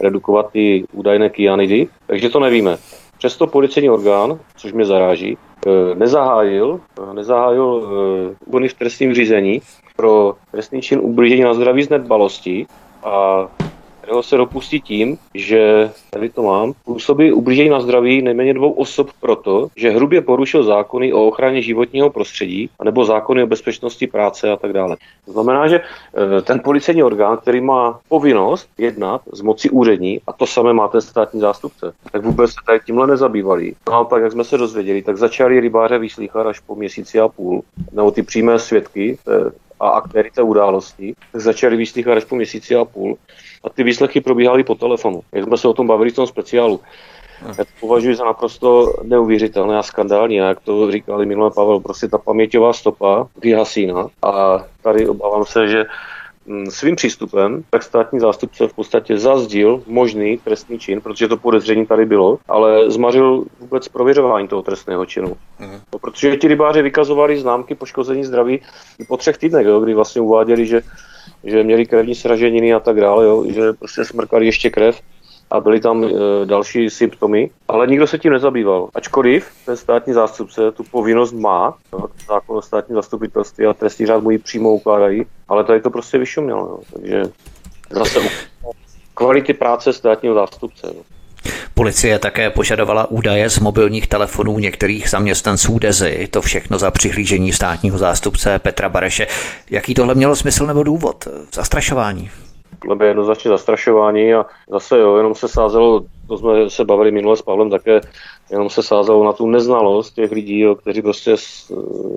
redukovat ty údajné kyanidy. Takže to nevíme. Přesto policejní orgán, což mě zaráží, eh, nezahájil, eh, nezahájil eh, úkony v trestním řízení pro trestný čin ublížení na zdraví z nedbalosti a kterého se dopustí tím, že, tady to mám, působí ublížení na zdraví nejméně dvou osob proto, že hrubě porušil zákony o ochraně životního prostředí nebo zákony o bezpečnosti práce a tak dále. To znamená, že e, ten policejní orgán, který má povinnost jednat z moci úřední, a to samé má ten státní zástupce, tak vůbec se tady tímhle nezabývali. Naopak, jak jsme se dozvěděli, tak začali rybáře vyslýchat až po měsíci a půl, nebo ty přímé svědky a aktéry té události, tak začali vyslýchat až po měsíci a půl a ty výslechy probíhaly po telefonu. Jak jsme se o tom bavili v tom speciálu. Já to považuji za naprosto neuvěřitelné a skandální. Jak to říkali minulé Pavel, prostě ta paměťová stopa vyhasína. A tady obávám se, že svým přístupem, tak státní zástupce v podstatě zazdil možný trestný čin, protože to podezření tady bylo, ale zmařil vůbec prověřování toho trestného činu. No, protože ti rybáři vykazovali známky poškození zdraví i po třech týdnech, jo, kdy vlastně uváděli, že že měli krevní sraženiny a tak dále, jo, že prostě smrkali ještě krev a byly tam e, další symptomy, ale nikdo se tím nezabýval. Ačkoliv ten státní zástupce tu povinnost má, zákon o státní zastupitelství a trestní řád mu ji přímo ukládají, ale tady to prostě vyšumělo. Jo, takže zase kvality práce státního zástupce. Jo. Policie také požadovala údaje z mobilních telefonů některých zaměstnanců Dezy, to všechno za přihlížení státního zástupce Petra Bareše. Jaký tohle mělo smysl nebo důvod? Zastrašování? Tohle jednoznačně zastrašování a zase jo, jenom se sázelo, to jsme se bavili minule s Pavlem také, jenom se sázelo na tu neznalost těch lidí, jo, kteří prostě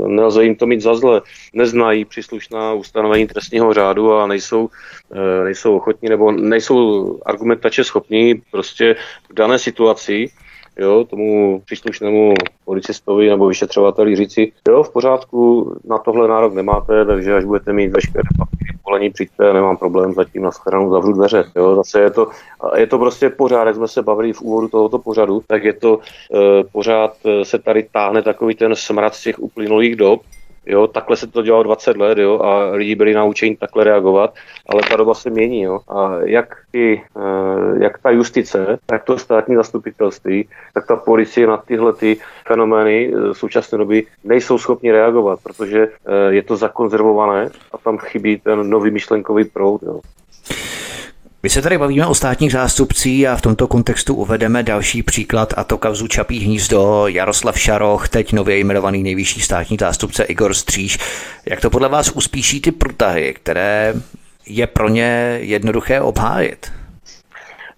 nelze jim to mít za zle, neznají příslušná ustanovení trestního řádu a nejsou, e, nejsou ochotní nebo nejsou argumentače schopní prostě v dané situaci jo, tomu příslušnému policistovi nebo vyšetřovateli říci, jo, v pořádku, na tohle nárok nemáte, takže až budete mít veškeré papíry, polení, přijďte, nemám problém, zatím na schranu zavřu dveře. Jo, zase je to, je to prostě pořád, jak jsme se bavili v úvodu tohoto pořadu, tak je to e, pořád e, se tady táhne takový ten smrad z těch uplynulých dob, Jo, takhle se to dělalo 20 let, jo, a lidi byli naučeni takhle reagovat, ale ta doba se mění, jo. A jak, ty, eh, jak ta justice, tak to státní zastupitelství, tak ta policie na tyhle ty fenomény eh, současné doby nejsou schopni reagovat, protože eh, je to zakonzervované a tam chybí ten nový myšlenkový proud, jo. My se tady bavíme o státních zástupcích a v tomto kontextu uvedeme další příklad a to kauzu Čapí hnízdo, Jaroslav Šaroch, teď nově jmenovaný nejvyšší státní zástupce Igor Stříž. Jak to podle vás uspíší ty průtahy, které je pro ně jednoduché obhájit?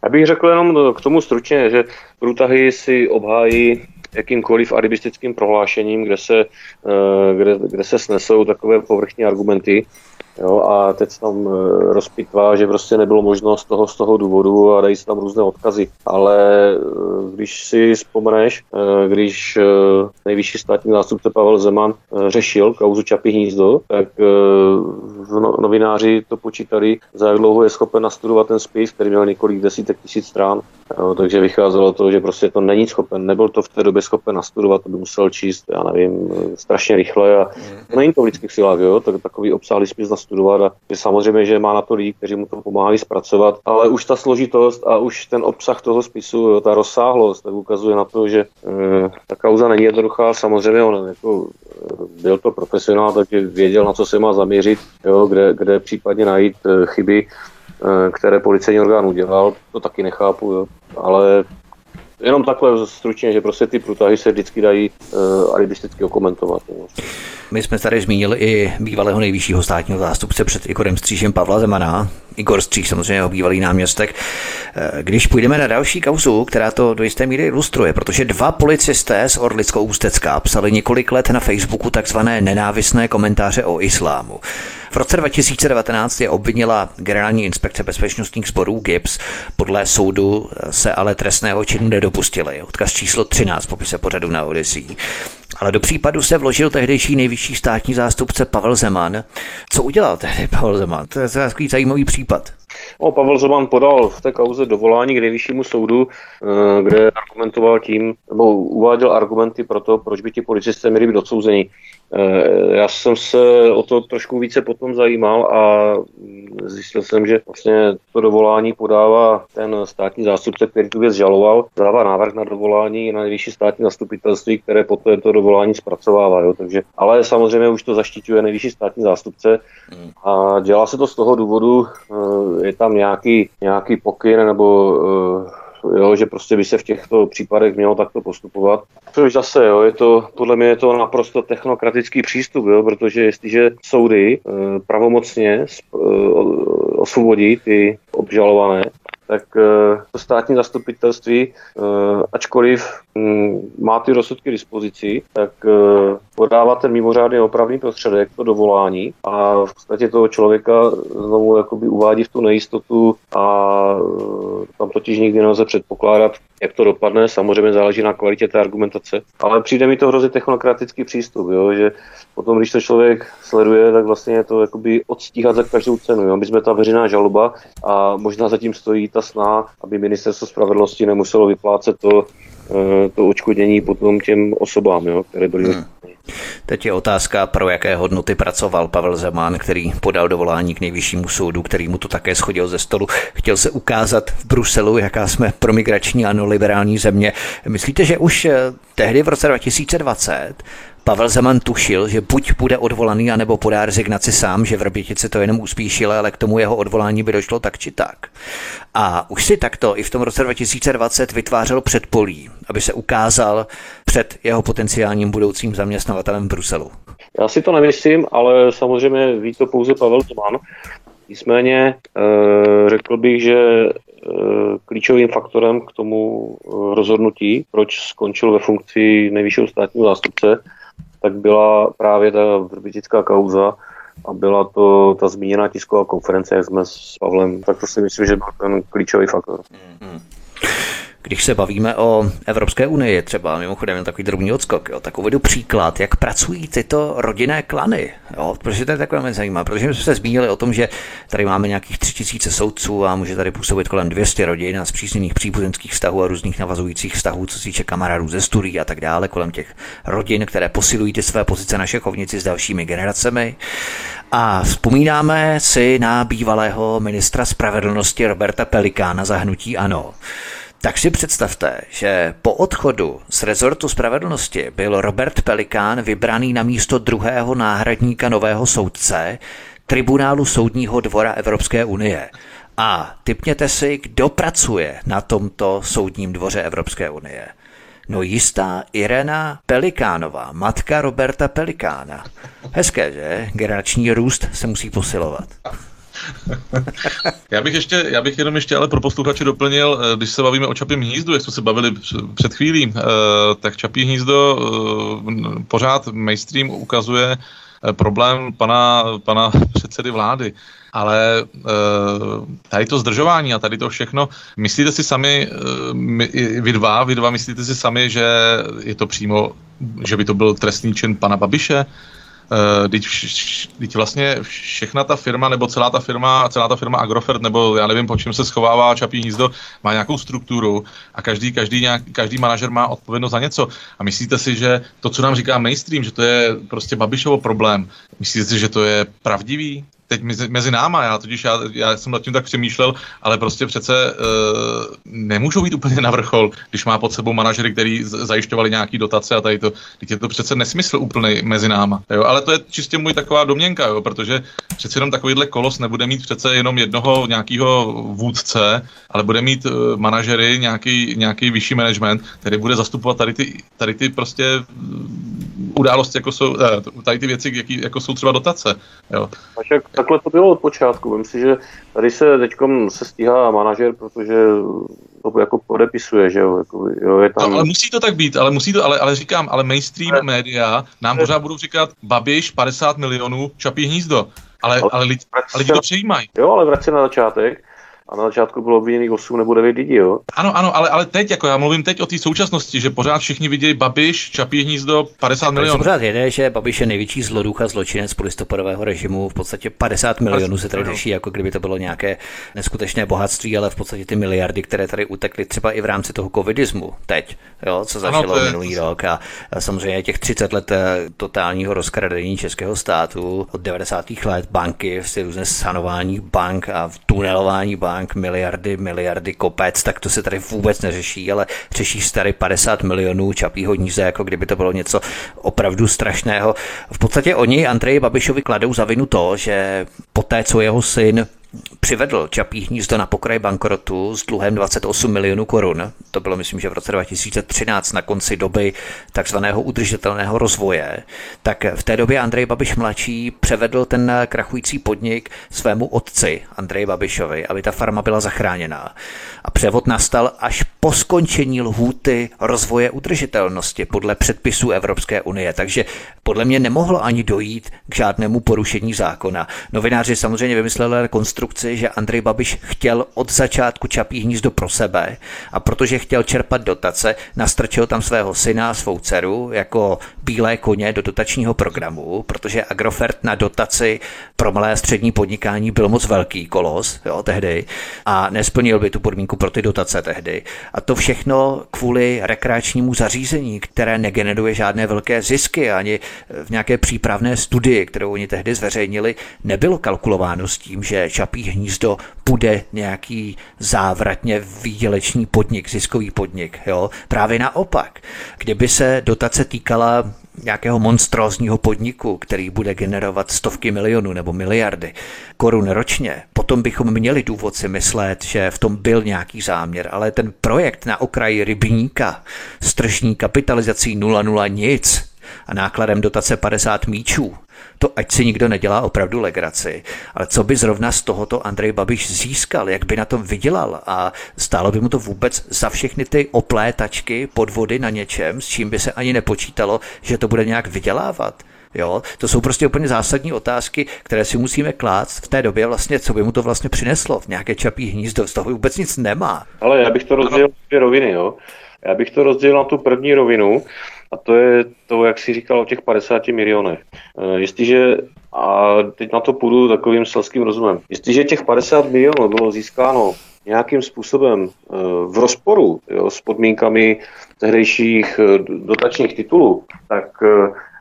Já bych řekl jenom k tomu stručně, že průtahy si obhájí jakýmkoliv aribistickým prohlášením, kde se, eh, kde, kde se snesou takové povrchní argumenty, Jo, a teď se tam e, rozpitvá, že prostě nebylo možno z toho, z toho důvodu a dají se tam různé odkazy. Ale e, když si vzpomeneš, když nejvyšší státní zástupce Pavel Zeman řešil kauzu Čapí hnízdo, tak no, novináři to počítali, za jak dlouho je schopen nastudovat ten spis, který měl několik desítek tisíc strán. Jo, takže vycházelo to, že prostě to není schopen, nebyl to v té době schopen nastudovat, to by musel číst, já nevím, strašně rychle a není to v lidských silách, jo, tak takový obsáhlý spis studovat a že samozřejmě, že má na to lidi, kteří mu to pomáhají zpracovat, ale už ta složitost a už ten obsah toho spisu, ta rozsáhlost, tak ukazuje na to, že e, ta kauza není jednoduchá. Samozřejmě on jako, e, byl to profesionál, takže věděl, na co se má zaměřit, jo, kde, kde případně najít e, chyby, které policejní orgán udělal, to taky nechápu, jo. ale jenom takhle stručně, že prostě ty průtahy se vždycky dají uh, alibisticky okomentovat. Jo. My jsme tady zmínili i bývalého nejvyššího státního zástupce před Igorem Střížem Pavla Zemana. Igor Stříž, samozřejmě jeho bývalý náměstek. Eh, když půjdeme na další kauzu, která to do jisté míry ilustruje, protože dva policisté z Orlickou ústecká psali několik let na Facebooku takzvané nenávisné komentáře o islámu. V roce 2019 je obvinila generální inspekce bezpečnostních sborů GIPS. Podle soudu se ale trestného činu nedopustili. Odkaz číslo 13 popise pořadu na Odyssey. Ale do případu se vložil tehdejší nejvyšší státní zástupce Pavel Zeman. Co udělal tehdy Pavel Zeman? To je takový zajímavý případ. O, Pavel Zeman podal v té kauze dovolání k nejvyššímu soudu, eh, kde argumentoval tím, nebo uváděl argumenty pro to, proč by ti policisté měli být odsouzeni. Eh, já jsem se o to trošku více potom zajímal a zjistil jsem, že vlastně to dovolání podává ten státní zástupce, který tu věc žaloval, dává návrh na dovolání na nejvyšší státní zastupitelství, které poté to dovolání zpracovává. Jo. Takže, ale samozřejmě už to zaštiťuje nejvyšší státní zástupce a dělá se to z toho důvodu, eh, je tam nějaký, nějaký pokyn nebo eh, jo, že prostě by se v těchto případech mělo takto postupovat. Což zase, jo, je to, podle mě je to naprosto technokratický přístup, jo, protože jestliže soudy e, pravomocně e, osvobodí ty obžalované, tak eh, to státní zastupitelství, eh, ačkoliv má ty rozsudky dispozici, tak eh, podává ten mimořádný opravný prostředek, to dovolání a v podstatě toho člověka znovu jakoby uvádí v tu nejistotu a tam totiž nikdy nelze předpokládat, jak to dopadne. Samozřejmě záleží na kvalitě té argumentace, ale přijde mi to hrozně technokratický přístup, jo, že potom, když to člověk sleduje, tak vlastně je to jakoby odstíhat za každou cenu. Jo. My jsme ta veřejná žaloba a možná zatím stojí ta snaha, aby ministerstvo spravedlnosti nemuselo vyplácet to, eh, to očkodnění potom těm osobám, jo, které byly hmm. Teď je otázka, pro jaké hodnoty pracoval Pavel Zeman, který podal dovolání k nejvyššímu soudu, který mu to také schodil ze stolu. Chtěl se ukázat v Bruselu, jaká jsme promigrační a liberální země. Myslíte, že už eh, tehdy v roce 2020 Pavel Zeman tušil, že buď bude odvolaný, anebo podá rezignaci sám, že v Rbětici to jenom uspíšil, ale k tomu jeho odvolání by došlo tak či tak. A už si takto i v tom roce 2020 vytvářel předpolí, aby se ukázal před jeho potenciálním budoucím zaměstnavatelem v Bruselu. Já si to nemyslím, ale samozřejmě ví to pouze Pavel Zeman. Nicméně eh, řekl bych, že eh, klíčovým faktorem k tomu eh, rozhodnutí, proč skončil ve funkci nejvyššího státního zástupce, tak byla právě ta vrbětická kauza a byla to ta zmíněná tisková konference, jak jsme s Pavlem, tak to si myslím, že byl ten klíčový faktor. Mm-hmm. Když se bavíme o Evropské unii, třeba mimochodem takový drobný odskok, jo, tak uvedu příklad, jak pracují tyto rodinné klany. Jo, protože to je takové mě zajímavé, protože jsme se zmínili o tom, že tady máme nějakých 3000 soudců a může tady působit kolem 200 rodin a zpřízněných příbuzenských vztahů a různých navazujících vztahů, co se týče kamarádů ze studií a tak dále, kolem těch rodin, které posilují ty své pozice na šachovnici s dalšími generacemi. A vzpomínáme si na bývalého ministra spravedlnosti Roberta Pelikána za hnutí ANO. Tak si představte, že po odchodu z rezortu spravedlnosti byl Robert Pelikán vybraný na místo druhého náhradníka nového soudce tribunálu Soudního dvora Evropské unie. A typněte si, kdo pracuje na tomto soudním dvoře Evropské unie. No jistá Irena Pelikánová, matka Roberta Pelikána. Hezké, že? Generační růst se musí posilovat. (laughs) já bych ještě, já bych jenom ještě ale pro posluchače doplnil, eh, když se bavíme o Čapím hnízdu, jak jsme se bavili před chvílí, eh, tak Čapí hnízdo eh, pořád mainstream ukazuje problém pana, pana předsedy vlády. Ale tady to zdržování a tady to všechno, myslíte si sami, vy dva, vy dva myslíte si sami, že je to přímo, že by to byl trestný čin pana Babiše? Uh, teď, teď vlastně všechna ta firma, nebo celá ta firma, celá ta firma Agrofert, nebo já nevím, po čem se schovává Čapí hnízdo, má nějakou strukturu a každý, každý, nějak, každý manažer má odpovědnost za něco. A myslíte si, že to, co nám říká mainstream, že to je prostě Babišovo problém, myslíte si, že to je pravdivý? Teď mezi, mezi náma, já totiž já, já jsem nad tím tak přemýšlel, ale prostě přece uh, nemůžou být úplně na vrchol, když má pod sebou manažery, který zajišťovali nějaký dotace a tady to, teď je to přece nesmysl úplný mezi náma, jo, ale to je čistě můj taková domněnka, jo, protože přece jenom takovýhle kolos nebude mít přece jenom jednoho nějakého vůdce, ale bude mít uh, manažery, nějaký, nějaký vyšší management, který bude zastupovat tady ty, tady ty prostě události, jako jsou, uh, tady ty věci, jaký, jako jsou třeba dotace, jo takhle to bylo od počátku. Myslím si, že tady se teď se stíhá manažer, protože to jako podepisuje, že jo. Jako, jo je tam... no, ale musí to tak být, ale musí to, ale, ale říkám, ale mainstream ne. média nám pořád budou říkat Babiš 50 milionů, čapí hnízdo. Ale, ale, ale, lidi, ale lidi to přejímají. Jo, ale vrať se na začátek a na začátku bylo obviněných 8 nebo 9 lidí, jo? Ano, ano, ale, ale teď, jako já mluvím teď o té současnosti, že pořád všichni vidějí Babiš, Čapí hnízdo, 50 milionů. pořád jede, že Babiš je největší zloduch a zločinec polistopadového režimu, v podstatě 50 milionů se tady řeší, jako kdyby to bylo nějaké neskutečné bohatství, ale v podstatě ty miliardy, které tady utekly třeba i v rámci toho covidismu teď, jo, co začalo ano, minulý to... rok a, a samozřejmě těch 30 let eh, totálního rozkradení českého státu od 90. let banky, různé sanování bank a tunelování bank bank, miliardy, miliardy kopec, tak to se tady vůbec neřeší, ale řeší starý 50 milionů čapího níze, jako kdyby to bylo něco opravdu strašného. V podstatě oni Andreji Babišovi kladou za vinu to, že poté, co jeho syn přivedl Čapí hnízdo na pokraj bankrotu s dluhem 28 milionů korun. To bylo, myslím, že v roce 2013 na konci doby takzvaného udržitelného rozvoje. Tak v té době Andrej Babiš mladší převedl ten krachující podnik svému otci Andrej Babišovi, aby ta farma byla zachráněná. A převod nastal až po skončení lhůty rozvoje udržitelnosti podle předpisů Evropské unie. Takže podle mě nemohlo ani dojít k žádnému porušení zákona. Novináři samozřejmě vymysleli rekonstrukci, že Andrej Babiš chtěl od začátku Čapí hnízdo pro sebe a protože chtěl čerpat dotace, nastrčil tam svého syna a svou dceru jako bílé koně do dotačního programu, protože Agrofert na dotaci pro malé a střední podnikání byl moc velký kolos jo, tehdy a nesplnil by tu podmínku pro ty dotace tehdy. A to všechno kvůli rekreačnímu zařízení, které negeneruje žádné velké zisky ani v nějaké přípravné studii, kterou oni tehdy zveřejnili, nebylo kalkulováno s tím, že Čapí hnízdo bude nějaký závratně výdělečný podnik, ziskový podnik. Jo? Právě naopak. Kdyby se dotace týkala nějakého monstrózního podniku, který bude generovat stovky milionů nebo miliardy korun ročně, potom bychom měli důvod si myslet, že v tom byl nějaký záměr, ale ten projekt na okraji rybníka s tržní kapitalizací 0,0 nic a nákladem dotace 50 míčů, to ať si nikdo nedělá opravdu legraci, ale co by zrovna z tohoto Andrej Babiš získal, jak by na tom vydělal a stálo by mu to vůbec za všechny ty oplétačky, podvody na něčem, s čím by se ani nepočítalo, že to bude nějak vydělávat. Jo, to jsou prostě úplně zásadní otázky, které si musíme klást v té době vlastně, co by mu to vlastně přineslo v nějaké čapí hnízdo, z toho vůbec nic nemá. Ale já bych to rozdělil dvě roviny, jo. Já bych to rozdělil na tu první rovinu, a to je to, jak si říkal o těch 50 milionech. E, jestliže, a teď na to půjdu takovým selským rozumem, jestliže těch 50 milionů bylo získáno nějakým způsobem e, v rozporu jo, s podmínkami tehdejších e, dotačních titulů, tak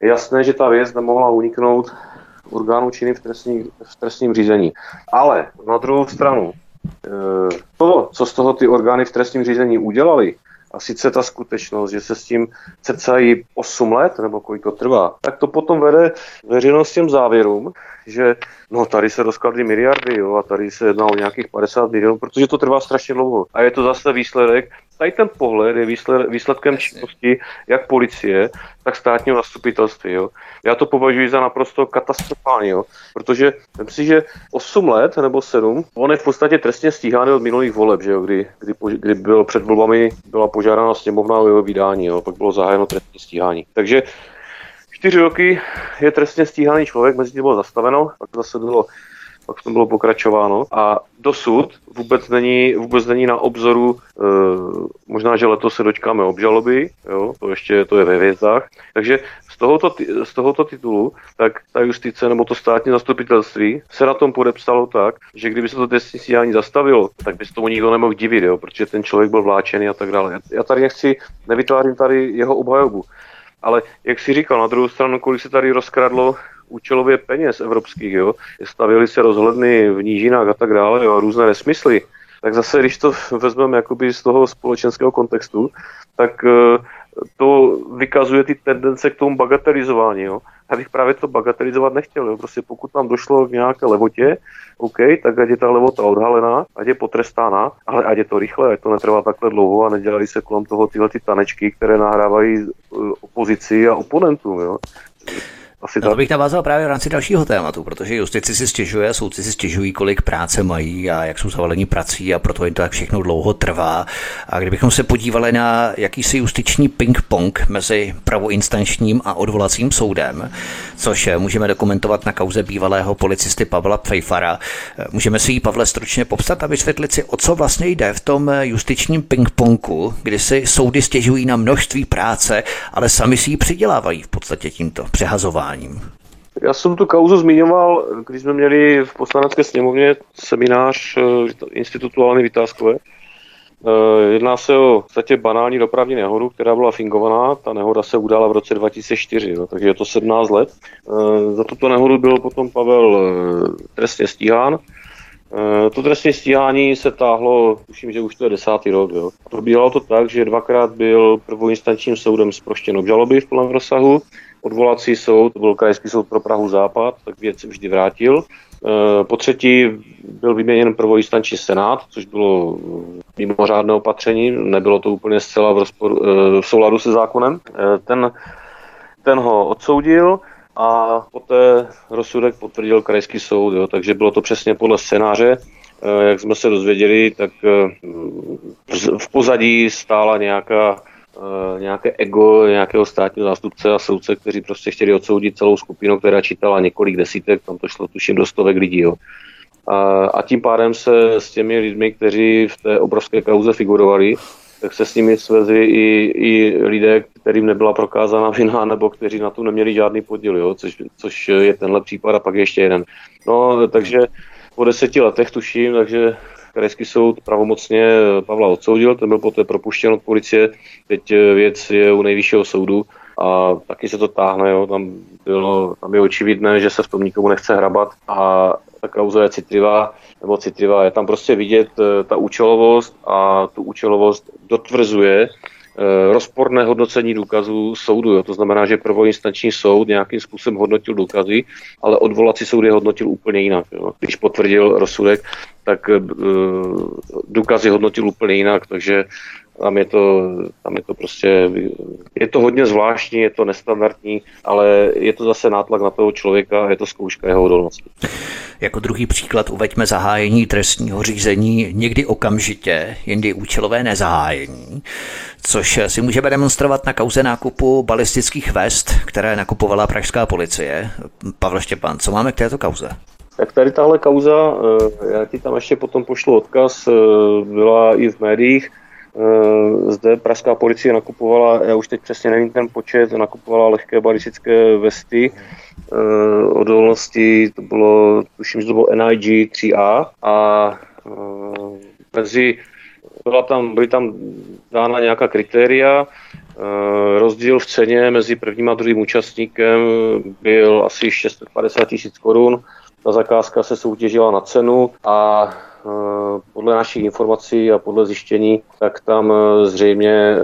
je jasné, že ta věc nemohla uniknout orgánu činy v, trestní, v trestním řízení. Ale na druhou stranu, to, co z toho ty orgány v trestním řízení udělali, a sice ta skutečnost, že se s tím cecají 8 let, nebo kolik to trvá, tak to potom vede veřejnost těm závěrům, že no tady se rozkladly miliardy jo, a tady se jedná o nějakých 50 milionů, protože to trvá strašně dlouho. A je to zase výsledek Tady ten pohled je výsled, výsledkem činnosti jak policie, tak státního zastupitelství. Jo. Já to považuji za naprosto katastrofální, jo. protože myslím si, že 8 let nebo 7, on je v podstatě trestně stíhaný od minulých voleb, že jo, kdy, kdy, kdy bylo před volbami byla požádána sněmovna o jeho vydání, jo, pak bylo zahájeno trestní stíhání. Takže čtyři roky je trestně stíhaný člověk, mezi tím bylo zastaveno, pak zase bylo pak to bylo pokračováno a dosud vůbec není, vůbec není na obzoru, e, možná, že letos se dočkáme obžaloby, jo, to ještě to je ve vězdách, takže z tohoto, z tohoto titulu, tak ta justice nebo to státní zastupitelství se na tom podepsalo tak, že kdyby se to trestní stíhání zastavilo, tak by se tomu nikdo nemohl divit, jo, protože ten člověk byl vláčený a tak dále. Já tady nechci, nevytvářím tady jeho obhajobu, ale jak si říkal, na druhou stranu, kolik se tady rozkradlo účelově peněz evropských, jo. Stavili se rozhledny v nížinách a tak dále, jo, a různé nesmysly. Tak zase, když to vezmeme jakoby z toho společenského kontextu, tak eh, to vykazuje ty tendence k tomu bagatelizování. Jo. Já bych právě to bagatelizovat nechtěl. Jo. Prostě pokud tam došlo k nějaké levotě, OK, tak ať je ta levota odhalená, ať je potrestána, ale ať je to rychle, ať to netrvá takhle dlouho a nedělají se kolem toho tyhle ty tanečky, které nahrávají eh, opozici a oponentům. Jo. Asi no to bych navázal právě v rámci dalšího tématu, protože justici si stěžuje, soudci si stěžují, kolik práce mají a jak jsou zavalení prací a proto jim to tak všechno dlouho trvá. A kdybychom se podívali na jakýsi justiční ping-pong mezi pravoinstančním a odvolacím soudem, což můžeme dokumentovat na kauze bývalého policisty Pavla Pfeifara, můžeme si ji, Pavle, stručně popsat a vysvětlit si, o co vlastně jde v tom justičním ping-pongu, kdy si soudy stěžují na množství práce, ale sami si ji přidělávají v podstatě tímto přehazováním jednáním. Já jsem tu kauzu zmiňoval, když jsme měli v poslanecké sněmovně seminář eh, Institutu Vytázkové. Eh, jedná se o v banální dopravní nehodu, která byla fingovaná. Ta nehoda se udala v roce 2004, jo, takže je to 17 let. Eh, za tuto nehodu byl potom Pavel trestně stíhán. To trestní stíhání se táhlo, tuším, že už to je desátý rok. Jo. Probíhalo to tak, že dvakrát byl prvoinstančním soudem zproštěn obžaloby v plném rozsahu odvolací soud, to byl Krajský soud pro Prahu Západ, tak věc vždy vrátil. E, po třetí byl vyměněn prvoinstanční senát, což bylo mimořádné opatření, nebylo to úplně zcela v, rozporu, e, v souladu se zákonem. E, ten, ten ho odsoudil a poté rozsudek potvrdil Krajský soud, jo, takže bylo to přesně podle scénáře. Jak jsme se dozvěděli, tak v pozadí stála nějaká nějaké ego nějakého státního zástupce a soudce, kteří prostě chtěli odsoudit celou skupinu, která čítala několik desítek, tam to šlo tuším do stovek lidí. Jo. A, a tím pádem se s těmi lidmi, kteří v té obrovské kauze figurovali, tak se s nimi svezli i, i lidé, kterým nebyla prokázána vina, nebo kteří na to neměli žádný podíl, jo, což, což je tenhle případ a pak ještě jeden. No, takže po deseti letech tuším, takže krajský soud pravomocně Pavla odsoudil, ten byl poté propuštěn od policie, teď eh, věc je u nejvyššího soudu a taky se to táhne, jo. Tam, bylo, tam je očividné, že se v tom nikomu nechce hrabat a ta kauza je citlivá, nebo citlivá, je tam prostě vidět eh, ta účelovost a tu účelovost dotvrzuje Eh, rozporné hodnocení důkazů soudu. Jo. To znamená, že prvoinstanční soud nějakým způsobem hodnotil důkazy, ale odvolací soud je hodnotil úplně jinak. Jo. Když potvrdil rozsudek, tak uh, důkazy hodnotil úplně jinak, takže tam je to, tam je to prostě, je to hodně zvláštní, je to nestandardní, ale je to zase nátlak na toho člověka a je to zkouška jeho odolnosti. Jako druhý příklad uveďme zahájení trestního řízení někdy okamžitě, jindy účelové nezahájení, což si můžeme demonstrovat na kauze nákupu balistických vest, které nakupovala pražská policie. Pavel Štěpán, co máme k této kauze? Tak tady tahle kauza, eh, já ti tam ještě potom pošlu odkaz, eh, byla i v médiích, zde pražská policie nakupovala, já už teď přesně nevím ten počet, nakupovala lehké balistické vesty eh, odolnosti, to bylo, tuším, že to bylo NIG 3A a eh, mezi, byla tam, byly tam dána nějaká kritéria, rozdíl v ceně mezi prvním a druhým účastníkem byl asi 650 tisíc korun, ta zakázka se soutěžila na cenu a podle našich informací a podle zjištění, tak tam zřejmě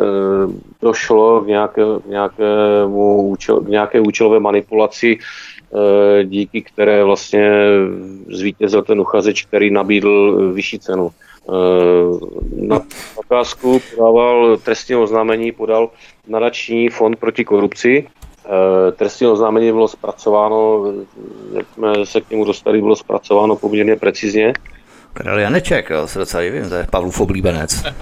došlo k, nějaké, k, nějakému účel, k nějaké účelové manipulaci díky které vlastně zvítězil ten uchazeč, který nabídl vyšší cenu. Na zakázku podával trestní oznámení, podal nadační fond proti korupci. Trestní oznámení bylo zpracováno, jak jsme se k němu dostali, bylo zpracováno poměrně precizně. Karel Janeček, jo, se docela divím, to je Pavlův oblíbenec. (laughs)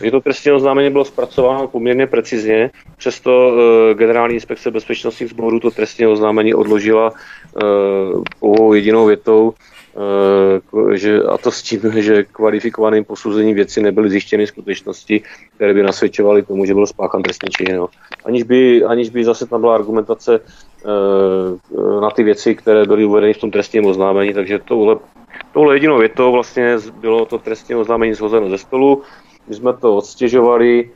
Je to trestní oznámení bylo zpracováno poměrně precizně, přesto uh, Generální inspekce bezpečnostních sborů to trestní oznámení odložila uh, pouhou jedinou větou, že, a to s tím, že kvalifikovaným posouzením věci nebyly zjištěny skutečnosti, které by nasvědčovaly tomu, že byl spáchan trestný čin. No. Aniž, by, aniž by zase tam byla argumentace uh, na ty věci, které byly uvedeny v tom trestním oznámení, takže tohle, tohle jedinou větou vlastně bylo to trestní oznámení zhozeno ze stolu my jsme to odstěžovali, e,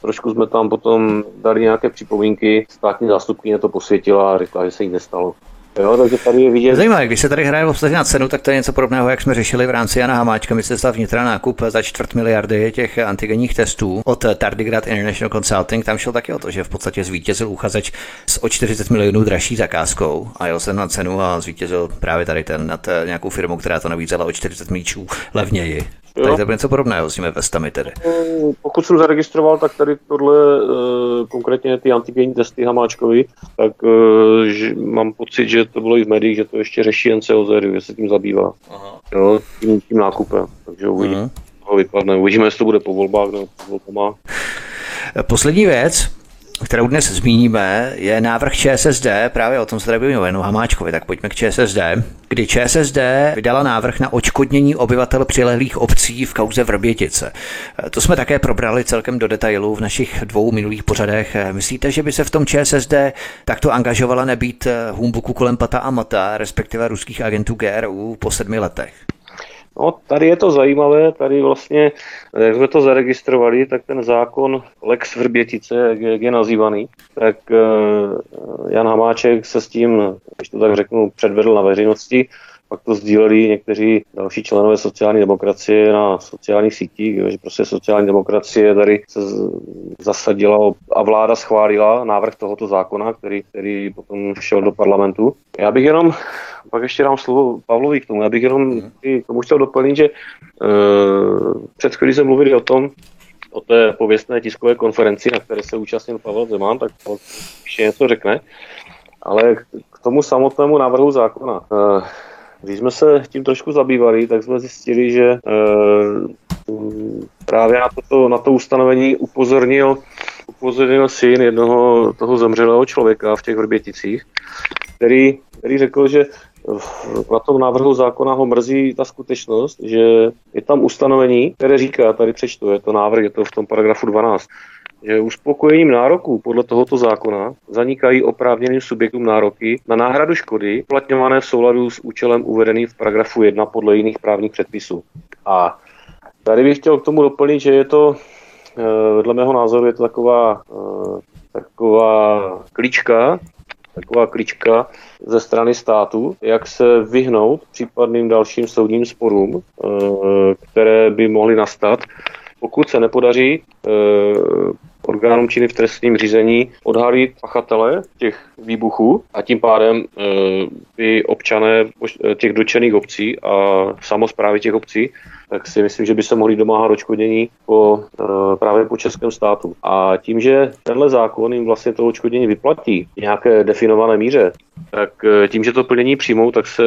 trošku jsme tam potom dali nějaké připomínky, státní zástupkyně to posvětila a řekla, že se jí nestalo. Jo, takže tady je vidět. Zajímavé, když se tady hraje v na cenu, tak to je něco podobného, jak jsme řešili v rámci Jana Hamáčka, ministerstva vnitra nákup za čtvrt miliardy těch antigenních testů od Tardigrad International Consulting. Tam šlo taky o to, že v podstatě zvítězil uchazeč s o 40 milionů dražší zakázkou a jel jsem na cenu a zvítězil právě tady ten nad nějakou firmou, která to nabízela o 40 míčů levněji. Jo. Tak to je něco podobného s těmi vestami tedy. Pokud jsem zaregistroval, tak tady tohle, eh, konkrétně ty antigenní testy Hamáčkovi, tak eh, že mám pocit, že to bylo i v médiích, že to ještě řeší NCOZ, že se tím zabývá. Aha. Jo, tím, tím nákupem. Takže uvidíme, uh-huh. vypadne. Uvidíme, jestli to bude po volbách nebo po volbách. Poslední věc, kterou dnes zmíníme, je návrh ČSSD, právě o tom se tady o Janu Hamáčkovi, tak pojďme k ČSSD, kdy ČSSD vydala návrh na očkodnění obyvatel přilehlých obcí v kauze Vrbětice. To jsme také probrali celkem do detailu v našich dvou minulých pořadech. Myslíte, že by se v tom ČSSD takto angažovala nebýt humbuku kolem pata a mata, respektive ruských agentů GRU po sedmi letech? No, tady je to zajímavé, tady vlastně, jak jsme to zaregistrovali, tak ten zákon Lex Vrbětice, jak je, nazývaný, tak uh, Jan Hamáček se s tím, když to tak řeknu, předvedl na veřejnosti, pak to sdíleli někteří další členové sociální demokracie na sociálních sítích, že prostě sociální demokracie tady se zasadila a vláda schválila návrh tohoto zákona, který, který potom šel do parlamentu. Já bych jenom, pak ještě dám slovo Pavlovi k tomu, já bych jenom tomu chtěl doplnit, že uh, před chvíli jsme mluvili o tom, o té pověstné tiskové konferenci, na které se účastnil Pavel Zeman, tak ještě něco řekne. Ale k tomu samotnému návrhu zákona. Uh, když jsme se tím trošku zabývali, tak jsme zjistili, že e, právě na, toto, na to ustanovení upozornil, upozornil syn jednoho toho zemřelého člověka v těch Vrběticích, který, který řekl, že na tom návrhu zákona ho mrzí ta skutečnost, že je tam ustanovení, které říká, tady přečtu, je to návrh, je to v tom paragrafu 12, že uspokojením nároků podle tohoto zákona zanikají oprávněným subjektům nároky na náhradu škody uplatňované v souladu s účelem uvedeným v paragrafu 1 podle jiných právních předpisů. A tady bych chtěl k tomu doplnit, že je to, eh, dle mého názoru, je to taková, eh, taková klíčka, taková klička ze strany státu, jak se vyhnout případným dalším soudním sporům, eh, které by mohly nastat, pokud se nepodaří orgánům činy v trestním řízení odhalit pachatele těch výbuchů a tím pádem e, by občané těch dočených obcí a samozprávy těch obcí tak si myslím, že by se mohli domáhat odškodnění po, e, právě po českém státu. A tím, že tenhle zákon jim vlastně to odškodnění vyplatí v nějaké definované míře, tak e, tím, že to plnění přijmou, tak se,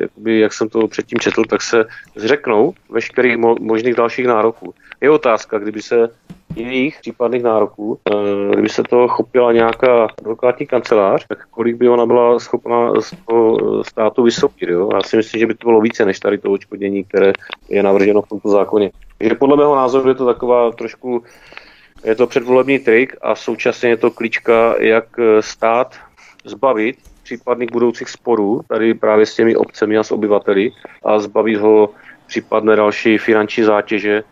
jakoby, jak jsem to předtím četl, tak se zřeknou veškerých mo- možných dalších nároků. Je otázka, kdyby se jiných případných nároků, eh, kdyby se to chopila nějaká advokátní kancelář, tak kolik by ona byla schopna z toho státu vysoupit. Jo? Já si myslím, že by to bylo více než tady to očkodnění, které je navrženo v tomto zákoně. Takže podle mého názoru je to taková trošku, je to předvolební trik a současně je to klíčka, jak stát zbavit případných budoucích sporů tady právě s těmi obcemi a s obyvateli a zbavit ho případné další finanční zátěže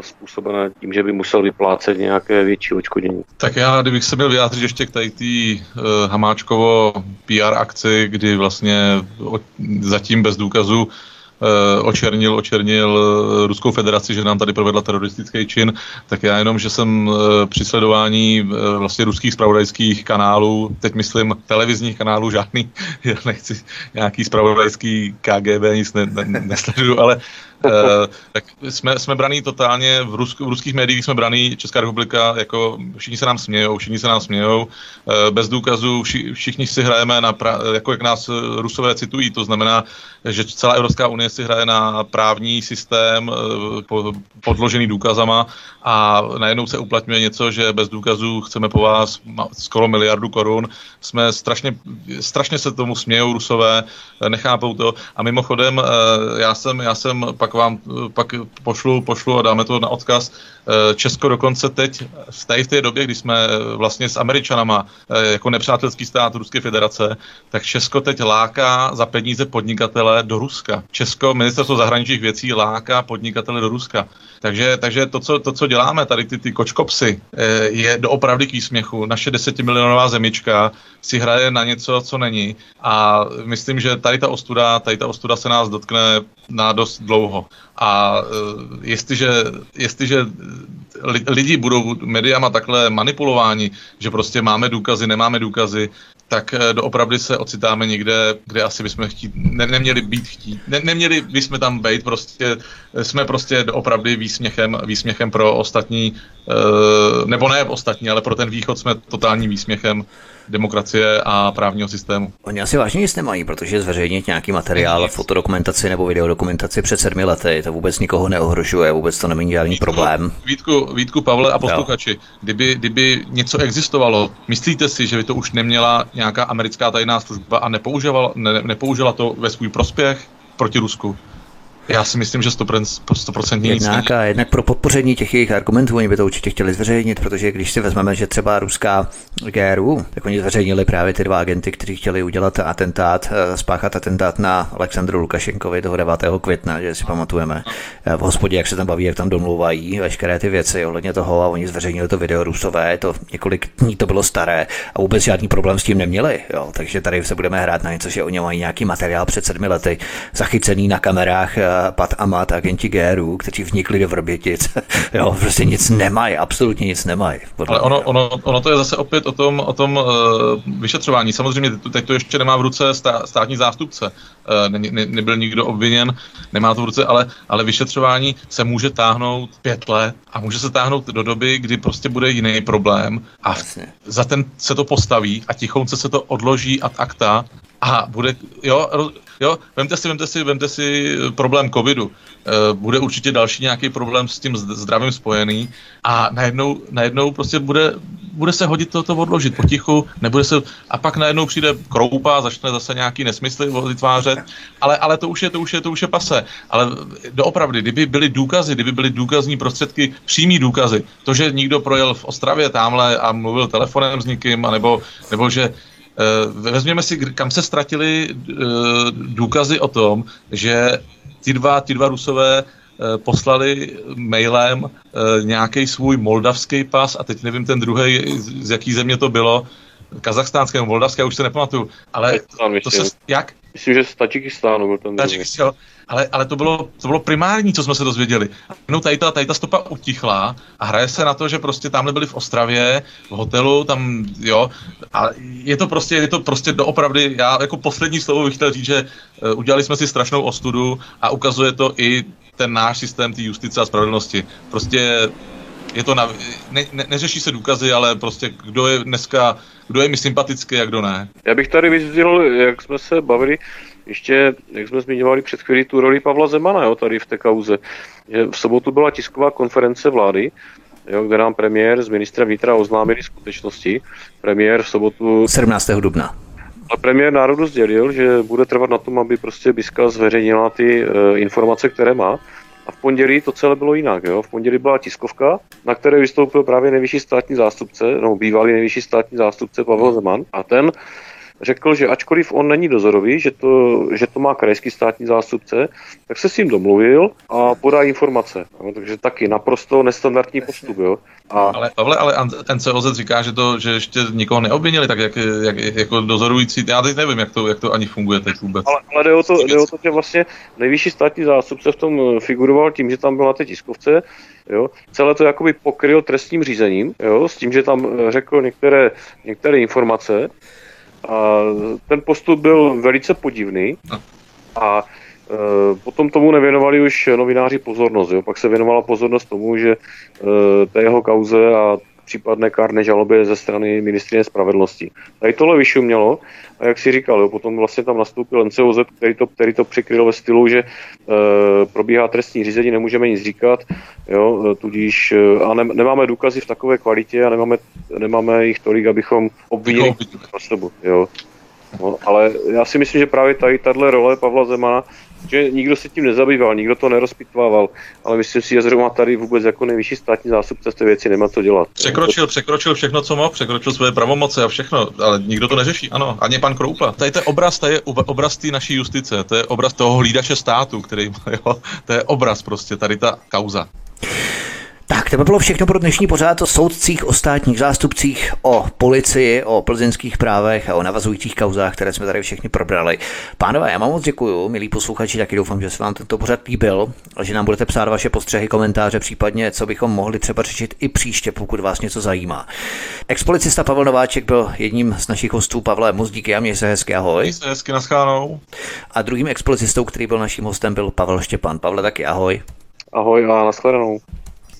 způsobené tím, že by musel vyplácet nějaké větší očkodění. Tak já, kdybych se měl vyjádřit ještě k tady té uh, Hamáčkovo PR akci, kdy vlastně zatím bez důkazu Eh, očernil, očernil eh, Ruskou federaci, že nám tady provedla teroristický čin, tak já jenom, že jsem eh, při sledování vlastně ruských spravodajských kanálů, teď myslím televizních kanálů, žádný, (laughs) já nechci nějaký spravodajský KGB, nic ne, ne, nesleduju, ale tak jsme, jsme braný totálně, v, rusk, v ruských médiích jsme braný Česká republika, jako všichni se nám smějou, všichni se nám smějou, uh, bez důkazů, vši, všichni si hrajeme na, pra, jako jak nás rusové citují, to znamená, že celá Evropská unie si hraje na právní systém podložený důkazama a najednou se uplatňuje něco, že bez důkazů chceme po vás skoro miliardu korun. Jsme strašně, strašně se tomu smějou rusové, nechápou to a mimochodem já jsem, já jsem pak pak vám pak pošlu, pošlu a dáme to na odkaz. Eh, Česko dokonce teď, v té, v té době, kdy jsme eh, vlastně s Američanama eh, jako nepřátelský stát Ruské federace, tak Česko teď láká za peníze podnikatele do Ruska. Česko, ministerstvo zahraničních věcí láká podnikatele do Ruska. Takže, takže to, co, to, co děláme, tady ty, ty kočkopsy, je doopravdy k výsměchu. Naše desetimilionová zemička si hraje na něco, co není. A myslím, že tady ta ostuda, tady ta ostuda se nás dotkne na dost dlouho. A jestliže, jestliže lidi budou mediama takhle manipulováni, že prostě máme důkazy, nemáme důkazy, tak eh, doopravdy se ocitáme někde, kde asi bychom chtít, ne, neměli být chtít. Ne, neměli bychom tam být, prostě eh, jsme prostě doopravdy výsměchem, výsměchem pro ostatní, eh, nebo ne ostatní, ale pro ten východ jsme totálním výsměchem demokracie a právního systému. Oni asi vážně nic nemají, protože zveřejnit nějaký materiál, nic. fotodokumentaci nebo videodokumentaci před sedmi lety, to vůbec nikoho neohrožuje, vůbec to není žádný Vítku, problém. Vítku, Vítku, Pavle a posluchači, kdyby, kdyby něco existovalo, myslíte si, že by to už neměla nějaká americká tajná služba a nepoužila, ne, nepoužila to ve svůj prospěch proti Rusku? Já si myslím, že 100%, 100% nic jednak, a jednak pro podpoření těch jejich argumentů oni by to určitě chtěli zveřejnit, protože když si vezmeme, že třeba ruská GRU, tak oni zveřejnili právě ty dva agenty, kteří chtěli udělat atentát, eh, spáchat atentát na Alexandru Lukašenkovi toho 9. května, že si pamatujeme eh, v hospodě, jak se tam baví, jak tam domluvají veškeré ty věci ohledně toho a oni zveřejnili to video rusové, to několik dní to bylo staré a vůbec žádný problém s tím neměli. Jo. Takže tady se budeme hrát na něco, že oni mají nějaký materiál před sedmi lety zachycený na kamerách Pat Amat, agenti GRU, kteří vnikli do Vrbětic, (laughs) jo, prostě nic nemají, absolutně nic nemají. Ale ono, ono, ono, to je zase opět o tom, o tom uh, vyšetřování. Samozřejmě teď to ještě nemá v ruce stá, státní zástupce. Uh, ne, ne, nebyl nikdo obviněn, nemá to v ruce, ale, ale vyšetřování se může táhnout pět let a může se táhnout do doby, kdy prostě bude jiný problém a za ten se to postaví a tichounce se to odloží ad akta a bude, jo, Jo, vemte si, vemte si, vemte si problém covidu. E, bude určitě další nějaký problém s tím zdravím spojený a najednou, najednou prostě bude, bude se hodit toto to odložit potichu, nebude se, a pak najednou přijde kroupa, začne zase nějaký nesmysly vytvářet, ale, ale to už je, to už je, to už je pase. Ale doopravdy, kdyby byly důkazy, kdyby byly důkazní prostředky, přímý důkazy, to, že někdo projel v Ostravě tamhle a mluvil telefonem s někým, anebo, nebo že Eh, vezměme si, kam se ztratili eh, důkazy o tom, že ty dva, ty dva rusové eh, poslali mailem nějaký svůj moldavský pas a teď nevím ten druhý, z jaký země to bylo, kazachstánské, moldavské, už se nepamatuju, ale to se, jak? Myslím, že z Tadžikistánu byl ten Tadžikistán, ale, ale to, bylo, to bylo primární, co jsme se dozvěděli. No tady ta, tady ta stopa utichla a hraje se na to, že prostě tamhle byli v Ostravě, v hotelu, tam, jo, a je to prostě, je to prostě doopravdy, já jako poslední slovo bych chtěl říct, že uh, udělali jsme si strašnou ostudu a ukazuje to i ten náš systém té justice a spravedlnosti. Prostě je to na, ne, ne, neřeší se důkazy, ale prostě kdo je dneska, kdo je mi sympatický a kdo ne. Já bych tady vyzvěděl, jak jsme se bavili, ještě, jak jsme zmiňovali před chvílí, tu roli Pavla Zemana, jo, tady v té kauze. Že v sobotu byla tisková konference vlády, jo, kde nám premiér z ministra vnitra oznámili skutečnosti. Premiér v sobotu... 17. dubna. Ale premiér národu sdělil, že bude trvat na tom, aby prostě Biska zveřejnila ty uh, informace, které má. A v pondělí to celé bylo jinak. Jo? V pondělí byla tiskovka, na které vystoupil právě nejvyšší státní zástupce, no bývalý nejvyšší státní zástupce Pavel Zeman. A ten řekl, že ačkoliv on není dozorový, že to, že to má krajský státní zástupce, tak se s ním domluvil a podá informace. No, takže taky naprosto nestandardní postup. Jo. A... Ale, Pavle, ale NCOZ říká, že to, že ještě nikoho neobvinili, tak jak, jak, jako dozorující, já teď nevím, jak to, jak to ani funguje teď vůbec. Ale, ale jde, o to, jde o to, že vlastně nejvyšší státní zástupce v tom eh, figuroval tím, že tam byl na té tiskovce, jo. Celé to jakoby pokryl trestním řízením, jo, s tím, že tam eh, řekl některé, některé informace, ten postup byl velice podivný a e, Potom tomu nevěnovali už novináři pozornost. Jo. Pak se věnovala pozornost tomu, že e, té jeho kauze a případné kárné žaloby ze strany ministrině spravedlnosti. Tady tohle vyšumělo a jak si říkal, jo, potom vlastně tam nastoupil NCOZ, který to, který to přikryl ve stylu, že e, probíhá trestní řízení, nemůžeme nic říkat, jo, e, tudíž e, a ne, nemáme důkazy v takové kvalitě a nemáme, nemáme jich tolik, abychom obvinili osobu. Jo. No, ale já si myslím, že právě tady tahle role Pavla Zemana že nikdo se tím nezabýval, nikdo to nerozpitvával, ale myslím si, že zrovna tady vůbec jako nejvyšší státní zástupce z té věci nemá co dělat. Překročil, překročil všechno, co mohl, překročil své pravomoce a všechno, ale nikdo to neřeší, ano, ani pan Kroupa. Tady je obraz, to je obraz té naší justice, to je obraz toho hlídače státu, který, jo, to je obraz prostě, tady ta kauza. Tak, to by bylo všechno pro dnešní pořád o soudcích, o státních zástupcích, o policii, o plzeňských právech a o navazujících kauzách, které jsme tady všechny probrali. Pánové, já vám moc děkuji, milí posluchači, taky doufám, že se vám tento pořad líbil, a že nám budete psát vaše postřehy, komentáře, případně co bychom mohli třeba řešit i příště, pokud vás něco zajímá. Expolicista Pavel Nováček byl jedním z našich hostů. Pavle, moc díky a měj se hezky, ahoj. Měj se hezky, naschánou. A druhým expolicistou, který byl naším hostem, byl Pavel Štěpan. Pavle, taky ahoj. Ahoj a nashledanou.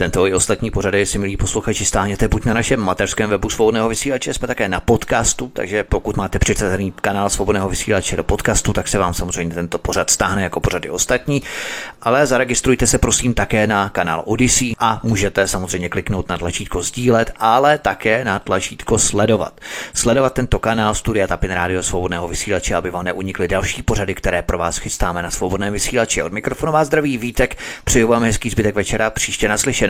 Tento i ostatní pořady si milí posluchači stáhněte buď na našem mateřském webu svobodného vysílače, jsme také na podcastu, takže pokud máte přicezený kanál svobodného vysílače do podcastu, tak se vám samozřejmě tento pořad stáhne jako pořady ostatní, ale zaregistrujte se prosím také na kanál Odyssey a můžete samozřejmě kliknout na tlačítko sdílet, ale také na tlačítko sledovat. Sledovat tento kanál Studia Tapin Radio Svobodného vysílače, aby vám neunikly další pořady, které pro vás chystáme na svobodném vysílači. Od mikrofonu vás zdraví Vítek, přeju vám hezký zbytek večera, příště naslyšenou